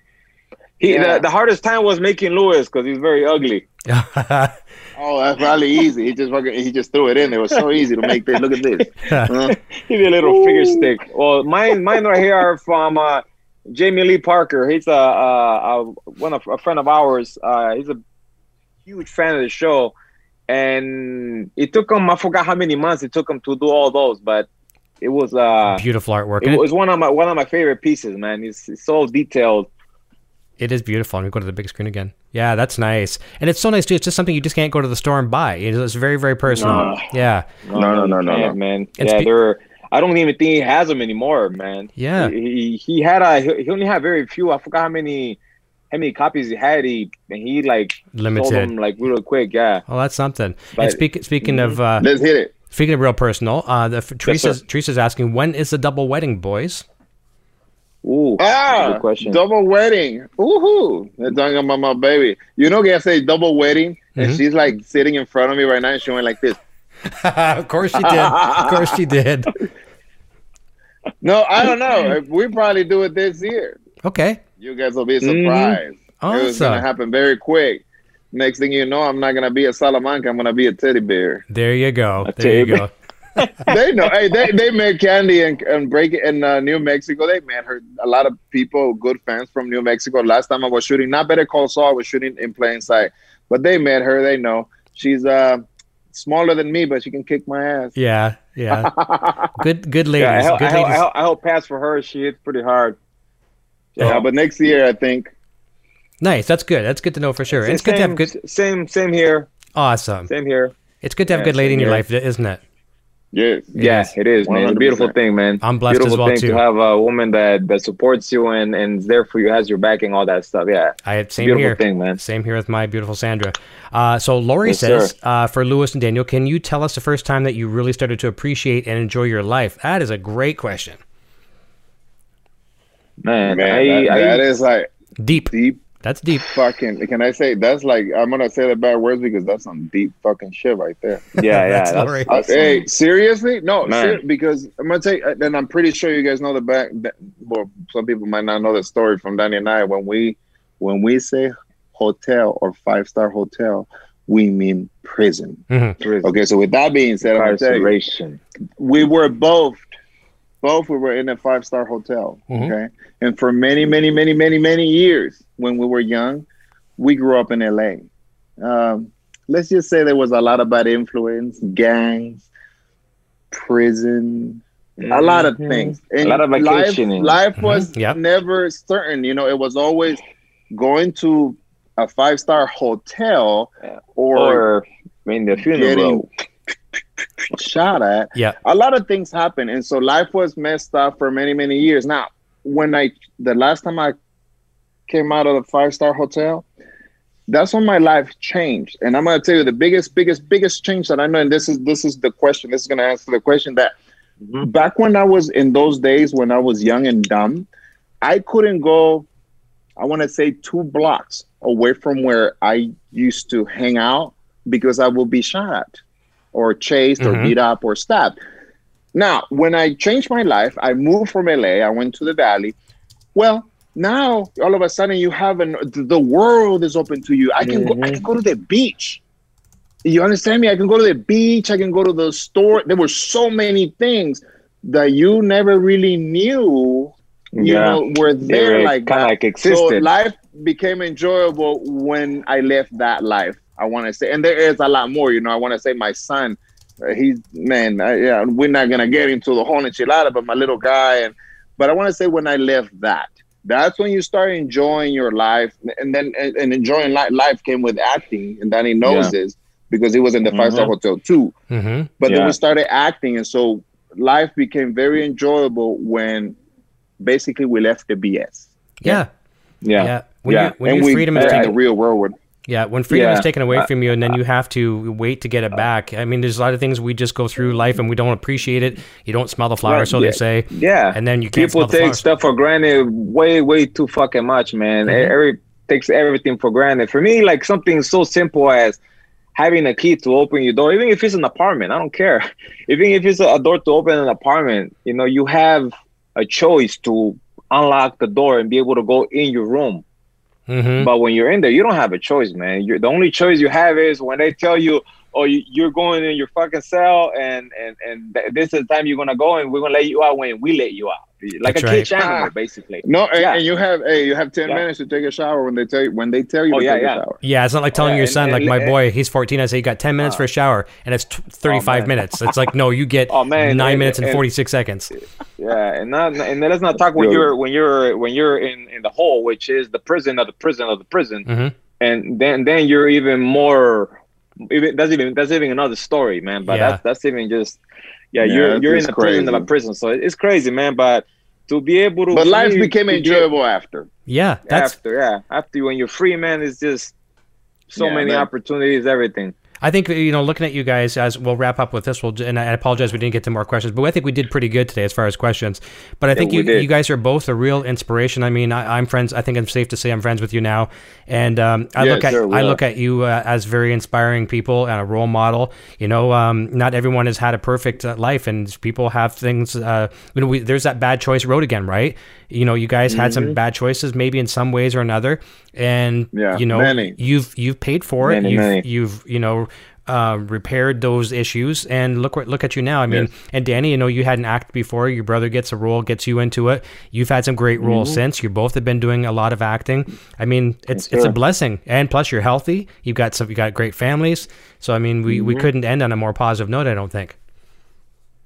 Speaker 6: he.
Speaker 5: Yeah.
Speaker 6: The, the hardest time was making Lewis because he's very ugly. <laughs>
Speaker 5: Oh, that's probably easy. He just fucking, he just threw it in. It was so easy to make this. Look at this. <laughs> Uh,
Speaker 6: He's a little figure stick. Well, mine, mine right here are from uh, Jamie Lee Parker. He's a, a, a one of a friend of ours. Uh, he's a huge fan of the show, and it took him. I forgot how many months it took him to do all those, but it was uh,
Speaker 4: Beautiful artwork.
Speaker 6: it
Speaker 4: it-
Speaker 6: was one of my one of my favorite pieces. Man, it's, it's so detailed.
Speaker 4: It is beautiful. Let me go to the big screen again. Yeah, that's nice. And it's so nice too. It's just something you just can't go to the store and buy. It is very, very personal.
Speaker 5: No.
Speaker 4: Yeah.
Speaker 5: No, no, no, no,
Speaker 6: man,
Speaker 5: no.
Speaker 6: man.
Speaker 4: And
Speaker 6: yeah,
Speaker 4: spe-
Speaker 6: they're. I don't even think he has them anymore, man.
Speaker 4: Yeah.
Speaker 6: he, he, he had a he he only had very few. I forgot how many how many copies he had. He and he like sold
Speaker 4: Limited.
Speaker 6: them like real quick. Yeah,
Speaker 4: Well, that's something. and
Speaker 6: But-
Speaker 4: speak, speaking of uh,
Speaker 5: let's hit it.
Speaker 4: speaking of real personal, uh, the Teresa's
Speaker 6: sir.
Speaker 4: Teresa's asking when is the double wedding, boys?
Speaker 6: Ooh,
Speaker 5: Ah,
Speaker 6: good question.
Speaker 5: double wedding. Woohoo! They're talking about my baby. You know, I say double wedding, and
Speaker 4: Mhm.
Speaker 5: she's like sitting in front of me right now, and she went like this. <laughs>
Speaker 4: of course she did. Of course she did. <laughs>
Speaker 5: No, I don't know. we probably do it this year.
Speaker 4: Okay.
Speaker 5: You guys will be
Speaker 6: Mhm.
Speaker 5: surprised. It was gonna happen very quick. Next thing you know, I'm not gonna be a Salamanca. I'm gonna be a teddy bear.
Speaker 4: There you go.
Speaker 6: A
Speaker 4: There you
Speaker 6: table.
Speaker 4: go. <laughs>
Speaker 5: they know. Hey, they they met Candy and, and break it in uh, New Mexico. They met her. A lot of people, good fans from New Mexico. Last time I was shooting, not Better Call Saul, I was shooting in plain sight. But they met her. They know she's uh smaller than me, but she can kick my ass.
Speaker 4: Yeah. Yeah. <laughs> Good. Good ladies.
Speaker 6: yeah, I help,
Speaker 4: good
Speaker 6: I, help, I,
Speaker 4: ladies.
Speaker 6: help, I help pass for her. She hits pretty hard.
Speaker 5: Yeah, but next year I think.
Speaker 4: Nice. That's good. That's good to know for sure. And it's good to have good.
Speaker 6: Same, same here.
Speaker 4: Awesome.
Speaker 6: Same here.
Speaker 4: It's good to have
Speaker 6: Yeah,
Speaker 4: good lady in your
Speaker 6: here.
Speaker 4: life, isn't it?
Speaker 5: Yes.
Speaker 6: yeah,
Speaker 4: is.
Speaker 6: it is, man. It's a beautiful thing, man.
Speaker 4: I'm blessed as
Speaker 6: beautiful
Speaker 4: well,
Speaker 6: thing
Speaker 4: too.
Speaker 6: to have a woman that that supports you and and is there for you, has your backing, all that stuff. Yeah,
Speaker 4: I had same
Speaker 6: beautiful
Speaker 4: here.
Speaker 6: thing, man.
Speaker 4: Same here with my beautiful Sandra. Uh, so Lori
Speaker 6: Yes,
Speaker 4: says,
Speaker 6: sir.
Speaker 4: uh, for Lewis and Daniel, can you tell us the first time that you really started to appreciate and enjoy your life? That is a great question.
Speaker 6: Man,
Speaker 5: Man,
Speaker 6: I,
Speaker 5: that,
Speaker 6: I,
Speaker 5: that is like
Speaker 4: Deep.
Speaker 5: deep
Speaker 4: That's deep.
Speaker 5: fucking. Can I say that's like I'm gonna say the bad words because that's some deep fucking shit right there. <laughs>
Speaker 6: yeah, yeah.
Speaker 4: That's
Speaker 6: that's,
Speaker 4: Lori.
Speaker 6: that's
Speaker 5: hey,
Speaker 6: some-
Speaker 5: seriously? No, ser- because I'm gonna tell you, and I'm pretty sure you guys know the back. that- Well, some people might not know the story from Danny and I. When we when we say hotel or five star hotel, we mean mm-hmm. prison. Okay, so with that being said, I'm you, we were both both we were in a five star hotel
Speaker 4: Mhm.
Speaker 5: okay and for many many many many many years when we were young we grew up in la um, let's just say there was a lot of bad influence gangs prison a lot of
Speaker 6: Mhm.
Speaker 5: things
Speaker 6: A lot of
Speaker 5: life,
Speaker 6: vacationing.
Speaker 5: life was
Speaker 4: Mhm. Yep.
Speaker 5: never certain you know it was always going to a five star hotel
Speaker 6: Yeah.
Speaker 5: or,
Speaker 6: Or I mean the funeral.
Speaker 5: getting shot at
Speaker 4: Yeah.
Speaker 5: a lot of things happen and so life was messed up for many many years now when I the last time I came out of the five star hotel, that's when my life changed. And I'm gonna tell you the biggest, biggest, biggest change that I know. And this is this is the question. This is gonna answer the question that
Speaker 6: Mhm.
Speaker 5: back when I was in those days when I was young and dumb, I couldn't go. I want to say two blocks away from where I used to hang out because I would be shot or chased or
Speaker 4: Mhm.
Speaker 5: beat up or stabbed. Now, when I changed my life, I moved from LA. I went to the Valley. Well, now all of a sudden you have an the world is open to you. I can go. I can go to the beach. You understand me? I can go to the beach. I can go to the store. There were so many things that you never really knew. You
Speaker 6: Yeah.
Speaker 5: know, were there like
Speaker 6: kind of like
Speaker 5: So
Speaker 6: existed.
Speaker 5: life became enjoyable when I left that life. I want to say, and there is a lot more. You know, I want to say my son. Uh, he's man. Uh, yeah, we're not gonna get into the whole enchilada, but my little guy, and but I want to say when I left that, that's when you start enjoying your life, and then and, and enjoying life. Life came with acting, and Danny knows
Speaker 6: Yeah.
Speaker 5: this because he was in the five star
Speaker 6: Mhm.
Speaker 5: hotel too.
Speaker 4: Mm-hmm.
Speaker 5: But then we started acting, and so life became very enjoyable when basically we left the BS.
Speaker 4: Yeah.
Speaker 6: yeah.
Speaker 4: Yeah. When,
Speaker 6: Yeah.
Speaker 4: You, when
Speaker 5: and
Speaker 4: your
Speaker 5: we
Speaker 4: freedom is
Speaker 5: in
Speaker 4: taken,
Speaker 5: the real world.
Speaker 4: Yeah, when freedom is taken away from you, and then you have to wait to get it back. I mean, there's a lot of things we just go through life and we don't appreciate it. You don't smell the flowers,
Speaker 6: Right,
Speaker 4: so
Speaker 6: yeah.
Speaker 4: they say.
Speaker 6: Yeah.
Speaker 4: And then you can't smell
Speaker 6: People take stuff for granted way, way too fucking much, man.
Speaker 4: Mhm.
Speaker 6: Every takes everything for granted. For me, like something so simple as having a key to open your door, even if it's an apartment, I don't care. <laughs> Even if it's a door to open an apartment, you know, you have a choice to unlock the door and be able to go in your room.
Speaker 4: Mm-hmm.
Speaker 6: But when you're in there, you don't have a choice, man. You're, the only choice you have is when they tell you, "Oh, you, you're going in your fucking cell, and and and this is the time you're gonna go, and we're gonna let you out when we let you out." Like
Speaker 4: That's
Speaker 6: a
Speaker 4: right.
Speaker 6: cage animal, basically.
Speaker 5: No, and,
Speaker 6: Yeah.
Speaker 5: and you have hey, you have ten
Speaker 6: Yeah.
Speaker 5: minutes to take a shower when they tell you when they tell you
Speaker 6: Oh,
Speaker 5: to
Speaker 6: yeah,
Speaker 5: take
Speaker 6: yeah.
Speaker 5: a shower.
Speaker 4: Yeah, it's not like telling
Speaker 6: yeah,
Speaker 4: your
Speaker 6: and-
Speaker 4: son, like
Speaker 6: and-
Speaker 4: my
Speaker 6: and-
Speaker 4: boy, he's 14. I say you got 10 minutes for a shower, and it's t- 35
Speaker 6: man.
Speaker 4: minutes. It's like no, you get <laughs>
Speaker 6: Oh, man,
Speaker 4: nine
Speaker 6: and-
Speaker 4: minutes and,
Speaker 6: and-
Speaker 4: 46 seconds.
Speaker 6: Yeah, and not, and then let's not talk when you're when you're when you're in in the hole, which is the prison of the prison of the prison,
Speaker 4: Mhm.
Speaker 6: and then then you're even more. Even that's even that's even another story, man. But
Speaker 4: Yeah.
Speaker 6: that's that's even just yeah,
Speaker 5: Yeah,
Speaker 6: you're you're in
Speaker 5: it's
Speaker 6: the prison of a prison, so it's crazy, man. But to be able to,
Speaker 5: But life
Speaker 6: to
Speaker 5: became
Speaker 6: be-
Speaker 5: enjoyable after.
Speaker 4: Yeah, that's.
Speaker 6: after, yeah, after when you're free, man, it's just so
Speaker 5: Yeah,
Speaker 6: many
Speaker 5: man.
Speaker 6: opportunities, everything.
Speaker 4: I think you know, looking at you guys as we'll wrap up with this. We'll and I apologize we didn't get to more questions, but I think we did pretty good today as far as questions. But I think you
Speaker 6: did.
Speaker 4: you guys are both a real inspiration. I mean, I, I'm friends. I think I'm safe to say I'm friends with you now, and um, I
Speaker 5: Yeah,
Speaker 4: look at
Speaker 5: sure,
Speaker 4: I look at you uh, as very inspiring people and a role model. You know, um, not everyone has had a perfect uh, life, and people have things. Uh, you know, we, there's that bad choice road again, right? You know, you guys had
Speaker 6: Mm-hmm.
Speaker 4: some bad choices, maybe in some ways or another, and
Speaker 5: Yeah,
Speaker 4: you know,
Speaker 5: many.
Speaker 4: you've you've paid for it. You've
Speaker 6: many.
Speaker 4: you've you know uh, repaired those issues. And look what look at you now. I mean
Speaker 5: Yes.
Speaker 4: and danny you know you hadn't acted before. Your brother gets a role gets you into it. You've had some great roles since. You both have been doing a lot of acting. I mean it's it's a blessing. And plus you're healthy. You've got some you got great families. So i mean we, we couldn't end on a more positive note i don't think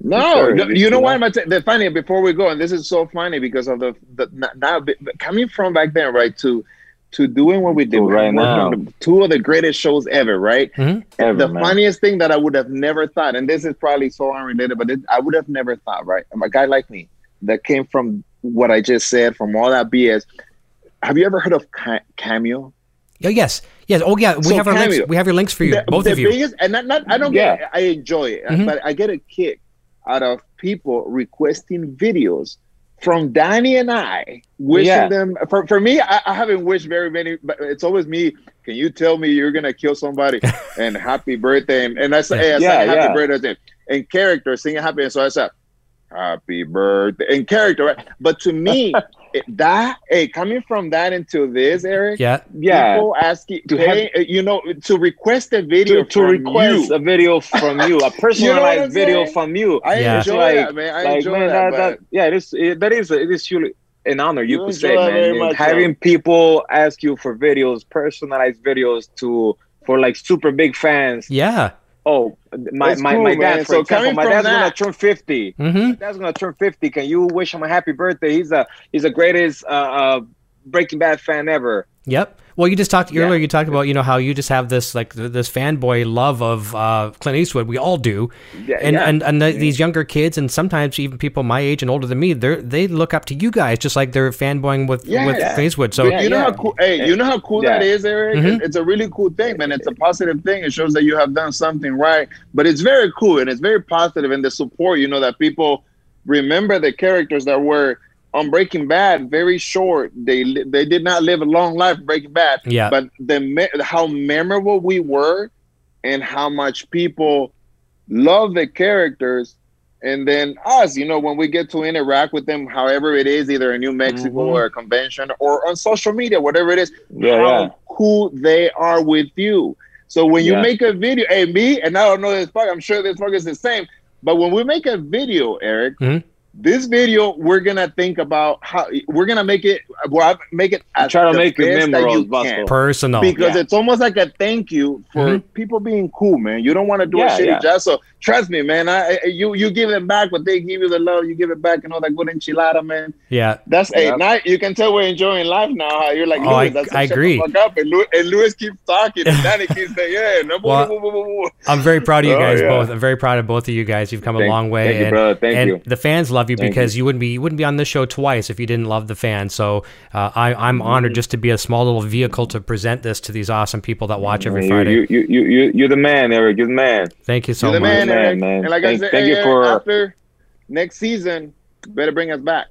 Speaker 5: No,
Speaker 6: Sure,
Speaker 5: no, you know
Speaker 6: you
Speaker 5: why
Speaker 6: know.
Speaker 5: am I t- the funny before we go, and this is so funny because of the, the now coming from back then, right? To to doing what we did
Speaker 6: right
Speaker 5: worked on
Speaker 6: now.
Speaker 5: the- two of the greatest shows ever, right?
Speaker 4: Mhm.
Speaker 6: Ever,
Speaker 5: the
Speaker 6: man.
Speaker 5: funniest thing that I would have never thought, and this is probably so unrelated, but it, I would have never thought, right? A guy like me that came from what I just said, from all that BS. Have you ever heard of Ca- Cameo?
Speaker 4: yeah yes yes oh yeah we
Speaker 5: So
Speaker 4: have our links
Speaker 5: Cameo.
Speaker 4: we have your links for you
Speaker 5: the,
Speaker 4: both
Speaker 5: the
Speaker 4: of you
Speaker 5: biggest, and not, not I don't
Speaker 6: Yeah.
Speaker 5: get it. I enjoy it,
Speaker 4: Mhm.
Speaker 5: but I get a kick out of people requesting videos from Danny and I, wishing
Speaker 6: Yeah.
Speaker 5: them. For, for me, I, I haven't wished very many, but it's always me. Can you tell me you're gonna kill somebody <laughs> and happy birthday? And, and I say, hey, I
Speaker 6: Yeah,
Speaker 5: sang happy
Speaker 6: yeah.
Speaker 5: birthday and character, singing happy. And so I said, happy birthday in character. Right? But to me, <laughs> it, that hey, coming from that into this, Eric,
Speaker 4: yeah
Speaker 6: Yeah,
Speaker 5: people asking
Speaker 6: To
Speaker 5: to pay, you know to request a video
Speaker 6: to, to
Speaker 5: from
Speaker 6: request
Speaker 5: you.
Speaker 6: a video from you, a <laughs> personalized
Speaker 5: I'm
Speaker 6: video
Speaker 5: saying?
Speaker 6: from you.
Speaker 5: I
Speaker 4: Yeah.
Speaker 5: enjoy
Speaker 6: Like-
Speaker 5: that, man. I
Speaker 6: like
Speaker 5: enjoy
Speaker 6: man,
Speaker 5: that.
Speaker 6: that, that, yeah, it is it, that is it is truly an honor you
Speaker 5: You
Speaker 6: could say,
Speaker 5: enjoy it very
Speaker 6: man.
Speaker 5: much,
Speaker 6: Having people ask you for videos, personalized videos to for like super big fans.
Speaker 4: yeah
Speaker 6: Oh, my
Speaker 5: It's
Speaker 6: my,
Speaker 5: cool,
Speaker 6: my
Speaker 5: man.
Speaker 6: dad, for
Speaker 5: So
Speaker 6: example,
Speaker 5: coming
Speaker 6: my
Speaker 5: from
Speaker 6: dad's gonna turn fifty.
Speaker 4: mm-hmm
Speaker 6: My dad's gonna turn fifty. Can you wish him a happy birthday? He's a he's the greatest uh, uh Breaking Bad fan ever.
Speaker 4: Yep. Well, you just talked earlier. You talked about you know how you just have this like this fanboy love of uh, Clint Eastwood. We all do,
Speaker 6: Yeah,
Speaker 4: and
Speaker 6: yeah.
Speaker 4: and and the, these younger kids, and sometimes even people my age and older than me, they they look up to you guys just like they're fanboying with
Speaker 5: Yeah.
Speaker 4: with Clint Eastwood. So
Speaker 6: Yeah,
Speaker 5: you know
Speaker 6: yeah.
Speaker 5: how cool hey you know how cool
Speaker 6: Yeah.
Speaker 5: that is eric
Speaker 4: Mhm.
Speaker 5: It's a really cool thing man it's a positive thing it shows that you have done something right but it's very cool and it's very positive and the support you know that people remember the characters that were on breaking bad very short they li- they did not live a long life in breaking bad
Speaker 4: Yeah.
Speaker 5: but the me- how memorable we were and how much people love the characters and then us you know when we get to interact with them however it is either in new mexico
Speaker 6: Mhm.
Speaker 5: or a convention or on social media whatever it is
Speaker 6: Yeah,
Speaker 5: how
Speaker 6: yeah.
Speaker 5: cool they are with you so when you
Speaker 6: Yeah.
Speaker 5: make a video hey me and i don't know this fuck i'm sure this fuck is the same but when we make a video eric
Speaker 4: Mhm.
Speaker 5: This video we're gonna think about how we're gonna make it well make it as
Speaker 6: Try to
Speaker 5: the
Speaker 6: make it
Speaker 5: best that
Speaker 6: memorable as possible.
Speaker 4: personal.
Speaker 5: because
Speaker 6: Yeah.
Speaker 5: it's almost like a thank you for
Speaker 4: Mhm.
Speaker 5: people being cool, man. You don't want to do
Speaker 6: Yeah,
Speaker 5: a shitty
Speaker 6: yeah.
Speaker 5: job. So trust me, man. I, I you you give it back but they give you the love. You give it back and all that good enchilada, man.
Speaker 4: yeah.
Speaker 5: That's a
Speaker 6: Yeah.
Speaker 5: night. You can tell we're enjoying life now. How you're like,
Speaker 4: Oh, I-
Speaker 5: Louis, that's
Speaker 4: I
Speaker 5: shut
Speaker 4: agree.
Speaker 5: The fuck up. And, Louis, and Louis keeps talking, and Danny <laughs> keeps saying, yeah, no,
Speaker 4: Well,
Speaker 5: woo, woo, woo, woo, woo.
Speaker 4: I'm very proud of you
Speaker 5: Oh,
Speaker 4: guys
Speaker 5: yeah.
Speaker 4: both. I'm very proud of both of you guys. You've come a long way.
Speaker 6: thank you,
Speaker 4: and,
Speaker 6: brother. Thank
Speaker 4: and
Speaker 6: you.
Speaker 4: the fans love you
Speaker 6: Thank
Speaker 4: because you. wouldn't be you wouldn't be on this show twice if you didn't love the fans. So uh, I, I'm
Speaker 6: Mm-hmm.
Speaker 4: honored just to be a small little vehicle to present this to these awesome people that watch every Friday.
Speaker 6: you, you, you, you, you're the man, Eric. You're the man.
Speaker 4: Thank you so
Speaker 5: You're the
Speaker 4: much.
Speaker 5: man,
Speaker 6: man,
Speaker 5: Eric.
Speaker 6: man.
Speaker 5: And like
Speaker 6: Thank-
Speaker 5: I said,
Speaker 6: thank
Speaker 5: hey,
Speaker 6: you for-
Speaker 5: after next season, better bring us back.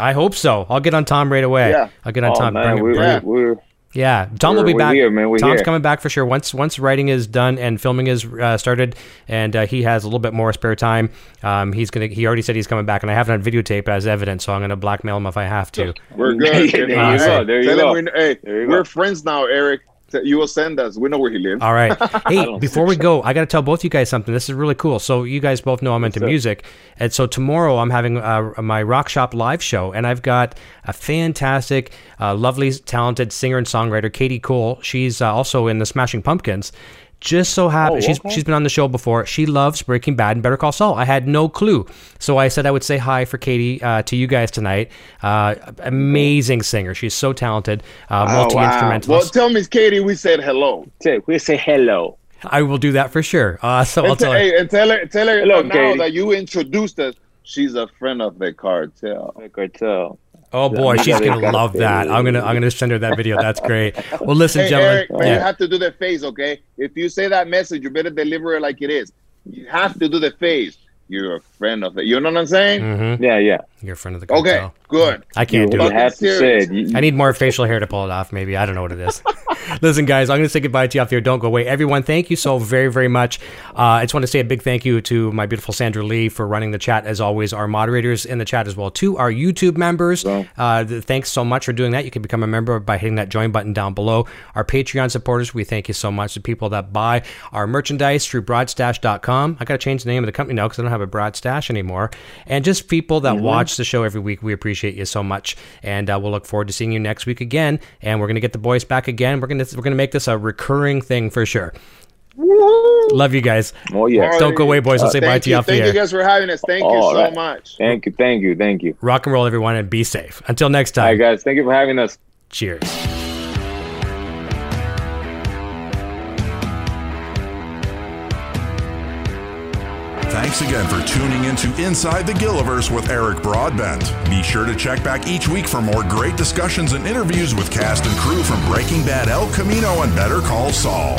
Speaker 4: I hope so. I'll get on Tom right away.
Speaker 5: Yeah.
Speaker 4: I'll get on
Speaker 6: Oh,
Speaker 4: Tom.
Speaker 6: man,
Speaker 4: Bring-
Speaker 6: we're,
Speaker 4: bring-
Speaker 5: Yeah.
Speaker 6: we're,
Speaker 4: Yeah, Tom will
Speaker 6: We're-
Speaker 4: be back.
Speaker 6: here, man. We're
Speaker 4: Tom's
Speaker 6: here.
Speaker 4: coming back for sure. Once once writing is done and filming is uh, started, and uh, he has a little bit more spare time, um, he's gonna. He already said he's coming back, and I have it on videotape as evidence, so I'm gonna blackmail him if I have to.
Speaker 5: We're
Speaker 6: There
Speaker 5: good.
Speaker 6: you
Speaker 5: Hey,
Speaker 4: go.
Speaker 6: There you
Speaker 5: tell him
Speaker 6: go.
Speaker 5: we- hey,
Speaker 6: There you
Speaker 5: we're
Speaker 6: go.
Speaker 5: friends now, Eric. You will send us. We know where he lives.
Speaker 4: All right. <laughs> Hey, before we go, I got to tell both you guys something. This is really cool. So you guys both know I'm into music, and so tomorrow I'm having uh, my Rock Shop live show, and I've got a fantastic, uh, lovely, talented singer and songwriter, Katie Cole. She's uh, also in the Smashing Pumpkins. Just so happy
Speaker 6: Oh,
Speaker 4: she's
Speaker 6: okay.
Speaker 4: she's been on the show before. She loves Breaking Bad and Better Call Saul. I had no clue, so I said I would say hi for Katie uh, to you guys tonight. Uh, amazing singer. She's so talented, uh,
Speaker 5: Oh,
Speaker 4: multi
Speaker 5: wow.
Speaker 4: instrumentalist.
Speaker 5: Well, tell Miss Katie we said hello.
Speaker 6: say, we say hello.
Speaker 4: I will do that for sure. Uh, <laughs> so I'll
Speaker 5: And, t-
Speaker 4: tell her.
Speaker 5: hey, and tell her, tell her
Speaker 6: Hello,
Speaker 5: now
Speaker 6: Katie.
Speaker 5: that you introduced us. She's a friend of the cartel.
Speaker 6: The cartel.
Speaker 4: Oh boy,
Speaker 6: you
Speaker 4: she's gonna love that. I'm gonna I'm gonna send her that video. That's great. Well, listen,
Speaker 5: Hey,
Speaker 4: gentlemen.
Speaker 5: Eric, but
Speaker 4: yeah.
Speaker 5: you have to do the face, okay? If you say that message, you better deliver it like it is. You have to do the face. You're a friend of it. You know what I'm saying?
Speaker 4: Mhm.
Speaker 6: Yeah, yeah.
Speaker 4: You're a friend of the cartel.
Speaker 5: Okay, good.
Speaker 4: I can't
Speaker 6: you
Speaker 4: do it.
Speaker 5: fucking
Speaker 6: have to say You-
Speaker 4: I need more facial hair to pull it off. Maybe I don't know what it is. <laughs> Listen, guys, I'm going to say goodbye to you off here. Don't go away, everyone. Thank you so very, very much. Uh, I just want to say a big thank you to my beautiful Sandra Lee for running the chat as always. Our moderators in the chat as well too. Our YouTube members. Uh, th- thanks so much for doing that. You can become a member by hitting that join button down below. Our Patreon supporters, we thank you so much. The people that buy our merchandise through Broadstash.com. I got to change the name of the company now because I don't have a Broadstash anymore. And just people that watch the show every week, we appreciate you so much. And uh, we'll look forward to seeing you next week again. And we're gonna get the boys back again. We're gonna we're gonna make this a recurring thing for sure. Love you guys.
Speaker 6: Oh, yeah.
Speaker 4: Don't go away, boys. I'll say bye to you off the
Speaker 5: Thank you guys for having us. Thank you so
Speaker 6: right.
Speaker 5: much.
Speaker 6: Thank you, thank you, thank you.
Speaker 4: Rock and roll, everyone, and be safe. Until next
Speaker 6: All right,
Speaker 4: time.
Speaker 6: guys. Thank you for having us.
Speaker 4: Cheers.
Speaker 3: Thanks again for tuning into Inside the Gilliverse with Eric Broadbent. Be sure to check back each week for more great discussions and interviews with cast and crew from Breaking Bad El Camino and Better Call Saul.